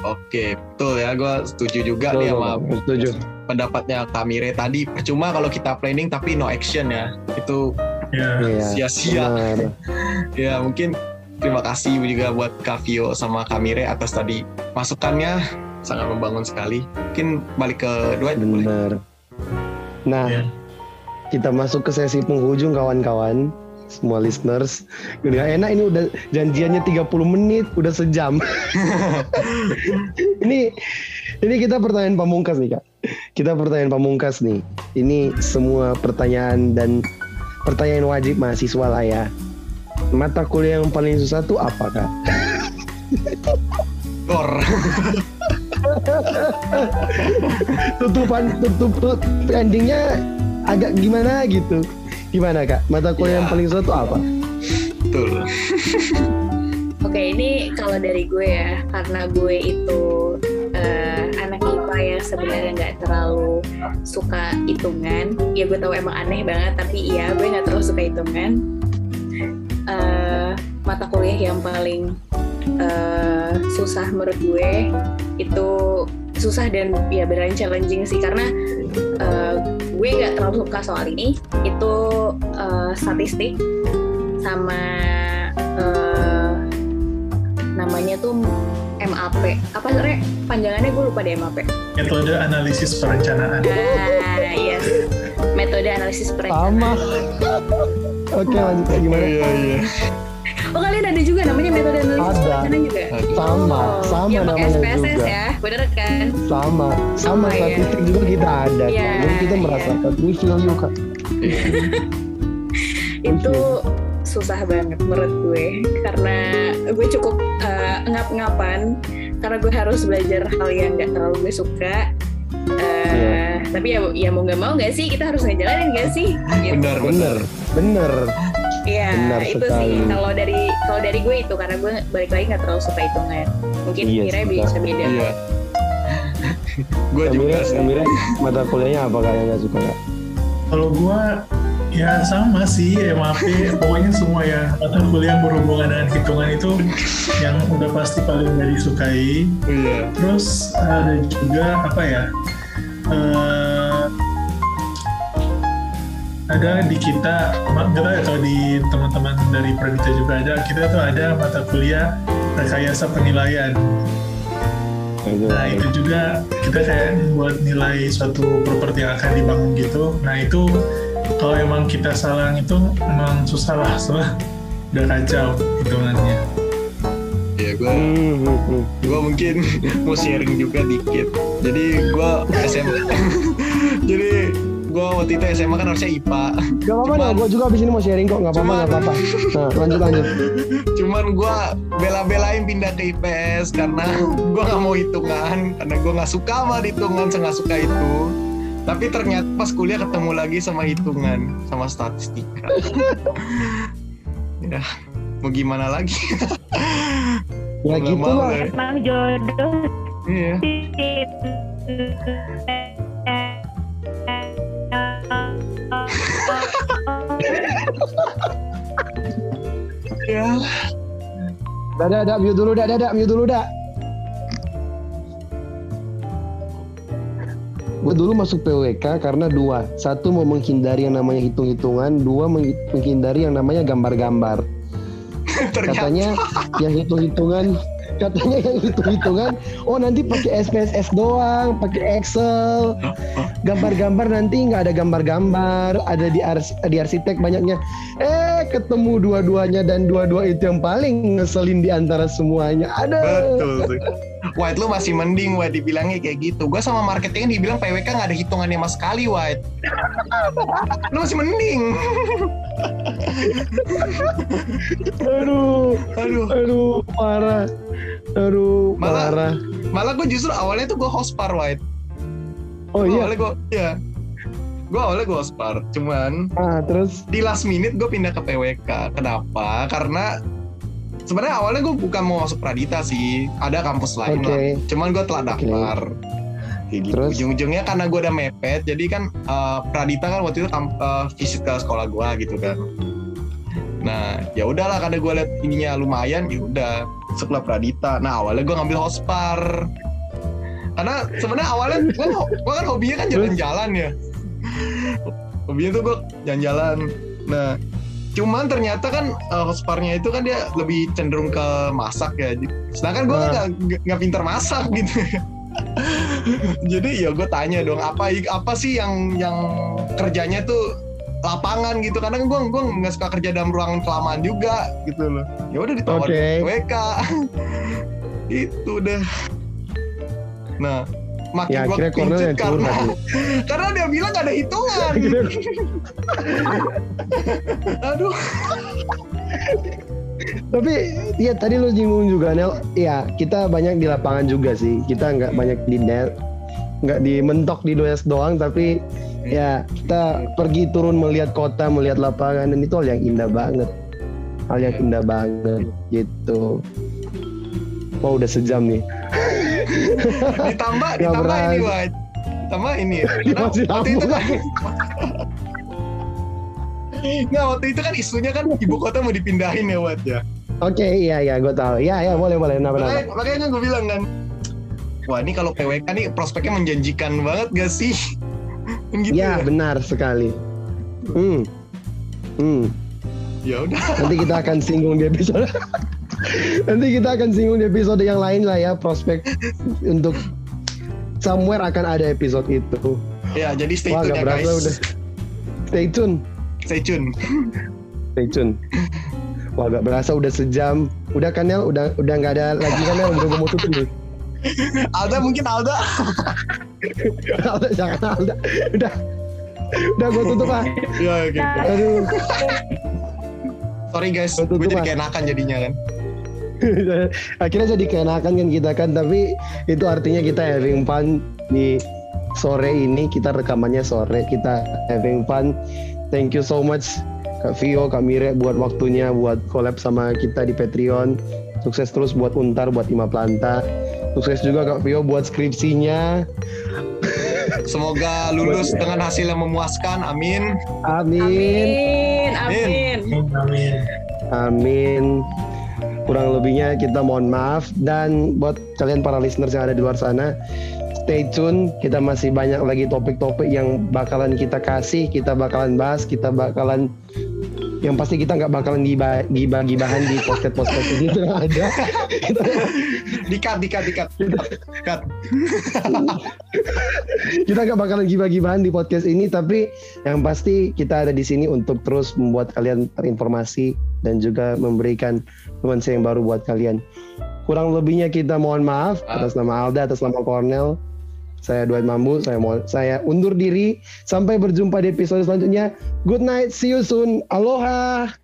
S4: Oke, betul ya. Gue setuju juga
S1: Betul,
S4: nih sama
S1: setuju.
S4: pendapatnya Kamire tadi. Percuma kalau kita planning tapi no action ya. Itu
S2: Ya,
S1: Iya.
S4: sia-sia.
S1: benar.
S4: Ya mungkin terima kasih juga buat Kavio sama Kamire atas tadi masukannya sangat membangun sekali. Mungkin balik ke Dwight boleh.
S1: Benar. Nah,
S2: ya.
S1: kita masuk ke sesi penghujung kawan-kawan. Semua listeners, udah enak ini udah janjiannya 30 menit, udah sejam. ini ini kita pertanyaan pamungkas nih kak. Kita pertanyaan pamungkas nih. Ini semua pertanyaan dan pertanyaan wajib mahasiswa lah ya. Mata kuliah yang paling susah tuh apa kak?
S4: Gor.
S1: Tutupan tutup, tutup endingnya agak gimana gitu. Gimana kak? Mata kuliah yang
S4: Ya.
S1: paling susah tuh apa?
S4: Betul.
S3: Oke, ini kalau dari gue ya, karena gue itu eh, anak IPA yang sebenarnya nggak terlalu suka hitungan. Ya gue tahu emang aneh banget, tapi iya gue nggak terlalu suka hitungan. Eh, mata kuliah yang paling eh, susah menurut gue itu susah dan ya beneran challenging sih karena eh, gue nggak terlalu suka soal ini. Itu eh, statistik sama eh, namanya tuh MAP apa sebenarnya panjangannya gue lupa deh MAP
S2: metode analisis perencanaan.
S3: nah yes metode analisis perencanaan
S1: Sama. Oke lanjut lagi gimana?
S4: Iya iya.
S3: Oh kalian ada juga namanya metode analisis
S1: Ada.
S3: juga
S1: Sama,
S3: oh,
S1: sama
S3: ya pakai
S1: namanya
S3: SPSS
S1: juga.
S3: ya bener kan
S1: Sama, sama
S3: Oh, iya.
S1: statistik juga kita ada.
S3: Iya,
S1: Jadi kita
S3: iya.
S1: merasakan, we feel you kak.
S4: Iya.
S3: itu susah banget menurut gue karena gue cukup eh, ngap-ngapan karena gue harus belajar hal yang nggak terlalu gue suka Eh,
S1: Iya.
S3: tapi ya ya mau nggak mau nggak sih kita harus ngejalanin nggak sih Gitu.
S4: Benar.
S1: Bener, bener.
S3: Iya,
S1: Benar
S3: itu
S1: sekali.
S3: sih. Kalau dari kalau dari gue itu karena gue balik lagi nggak terlalu suka hitungan. Mungkin
S1: Iya
S3: Mira bisa beda.
S4: Iya. Gue juga.
S1: Amira, mata kuliahnya apa kak yang nggak suka kak?
S2: Kalau gua ya sama sih MAP, pokoknya semua yang mata kuliah yang berhubungan dengan hitungan itu yang udah pasti paling gak disukai.
S4: Iya.
S2: Terus ada juga apa ya? eh, ada di kita, nggak tahu ya di teman-teman dari Pradita juga ada, kita tuh ada mata kuliah rekayasa penilaian. Nah itu juga kita kayak buat nilai suatu properti yang akan dibangun gitu. Nah itu kalau emang kita salah itu emang susah lah soalnya udah kacau hitungannya.
S4: Iya gue gue mungkin mau sharing juga dikit. Jadi gue SMA. Jadi gue waktu itu SMA kan harusnya IPA.
S1: Gak apa-apa dah, gue juga abis ini mau sharing kok, gak apa-apa, gak apa-apa. Nah, lanjut lanjut.
S4: Cuman gue bela-belain pindah ke IPS karena gue nggak mau hitungan, karena gue nggak suka sama hitungan, saya nggak suka itu. Tapi ternyata pas kuliah ketemu lagi sama hitungan, sama statistika. ya, mau gimana lagi?
S1: Ya gitu lah.
S5: Emang jodoh
S4: Iya.
S5: sih.
S4: Ya.
S1: Dah, dah, dah, mute dulu, dah, dah, dah, mute dulu, dah. Gue dulu masuk PWK karena dua. Satu mau menghindari yang namanya hitung-hitungan, dua meng- menghindari yang namanya gambar-gambar. Katanya yang hitung-hitungan, katanya yang hitung-hitungan, oh nanti pakai SPSS doang, pakai Excel, gambar-gambar nanti nggak ada gambar-gambar, ada di ars di arsitek banyaknya. Eh ketemu dua-duanya dan dua-dua itu yang paling ngeselin di antara semuanya. Ada.
S4: White lu masih mending White dibilangnya kayak gitu. Gue sama marketingnya dibilang PWK nggak ada hitungannya sama sekali White. Lu masih mending.
S1: Aduh,
S4: Aduh.
S1: aduh, parah. Aduh,
S4: Malah-
S1: parah.
S4: Malah gue justru awalnya tuh gue hospar White.
S1: Oh
S4: Gua
S1: iya.
S4: Awalnya gue, iya. Gue awalnya gue hospar. Cuman
S1: Ah, terus
S4: di last minute gue pindah ke PWK. Kenapa? Karena sebenarnya awalnya gue bukan mau masuk Pradita sih. Ada kampus lain
S1: Oke.
S4: lah. Cuman gue telah daftar. Kayak gitu.
S1: Terus?
S4: ujung-ujungnya karena gue udah mepet jadi kan eh, Pradita kan waktu itu eh, visit ke sekolah gue gitu kan. Nah ya udahlah karena gue liat ininya lumayan ya udah sekolah Pradita. Nah awalnya gue ngambil hospar. Karena sebenarnya awalnya gue gue kan hobinya kan jalan-jalan ya. Hobinya tuh gue jalan-jalan. Nah cuman ternyata kan uh, hosparnya itu kan dia lebih cenderung ke masak ya. Sedangkan gue kan
S1: Ah.
S4: nggak nggak- nggak pinter masak gitu. Jadi ya gue tanya dong apa apa sih yang yang kerjanya tuh lapangan gitu? Karena gue gue nggak suka kerja dalam ruangan kelamaan juga gitu loh. Ya udah ditawarin
S1: Oke.
S4: WK itu deh. Nah makin
S1: Ya, akhirnya Cornel
S4: pincut
S1: yang
S4: karena
S1: curhat nih.
S4: karena dia bilang gak ada hitungan aduh
S1: Tapi ya tadi lu nyinggung juga Nel, ya kita banyak di lapangan juga sih. Kita nggak banyak di net, nggak di mentok di does doang, tapi ya kita pergi turun melihat kota, melihat lapangan dan itu hal yang indah banget. Hal yang indah banget gitu. Oh udah sejam nih.
S4: ditambah ditambah ini. Wad ditambah ini ya
S1: Masih
S4: waktu itu kan Nggak, waktu itu kan isunya kan ibu kota mau dipindahin ya Wad ya
S1: Oke iya iya gue tahu. Iya iya boleh boleh.
S4: Makanya,
S1: kenapa?
S4: makanya kan gue bilang kan wah ini kalau PWK nih prospeknya menjanjikan banget gak sih Kan gitu
S1: Ya
S4: ya
S1: benar sekali. Hmm. Hmm.
S4: ya udah
S1: Nanti kita akan singgung di episode. Nanti kita akan singgung di episode yang lain lah ya prospek untuk somewhere akan ada episode itu.
S4: ya jadi stay
S1: Wah
S4: tune ya
S1: berasa
S4: guys
S1: udah. Stay tune,
S4: stay tune
S1: stay tune. Wah gak berasa udah sejam. Udah kan Nel? Udah udah nggak ada lagi kan Nel? Udah mau tutup nih.
S4: Alda mungkin Alda
S1: Alda jangan Alda. Udah. Udah gue tutup ah.
S4: ya oke
S1: Aduh.
S4: sorry guys gue jadi
S1: ah.
S4: keenakan jadinya kan
S1: Akhirnya jadi keenakan kan kita kan tapi itu artinya kita having fun di sore ini kita rekamannya sore kita having fun. Thank you so much Kak Vio, Kak Mire buat waktunya buat collab sama kita di Patreon. Sukses terus buat Untar, buat Ima Planta. Sukses juga Kak Vio buat skripsinya.
S4: semoga lulus dengan hasil yang memuaskan amin
S1: Amin.
S3: Amin, amin.
S2: Amin.
S1: Amin. Kurang lebihnya kita mohon maaf dan buat kalian para listeners yang ada di luar sana, stay tune. Kita masih banyak lagi topik-topik yang bakalan kita kasih, kita bakalan bahas, kita bakalan yang pasti kita nggak bakalan giba- gibah-gibahan di podcast-podcast ini itu yang ada.
S4: dikat dikat dikat cut
S1: kita nggak bakalan gibah-gibahan di podcast ini, tapi yang pasti kita ada di sini untuk terus membuat kalian terinformasi dan juga memberikan nuansa yang baru buat kalian. Kurang lebihnya kita mohon maaf atas nama Alda, atas nama Cornel. Saya Dwight Mambu, saya mohon, saya undur diri. Sampai berjumpa di episode selanjutnya. Good night, see you soon. Aloha.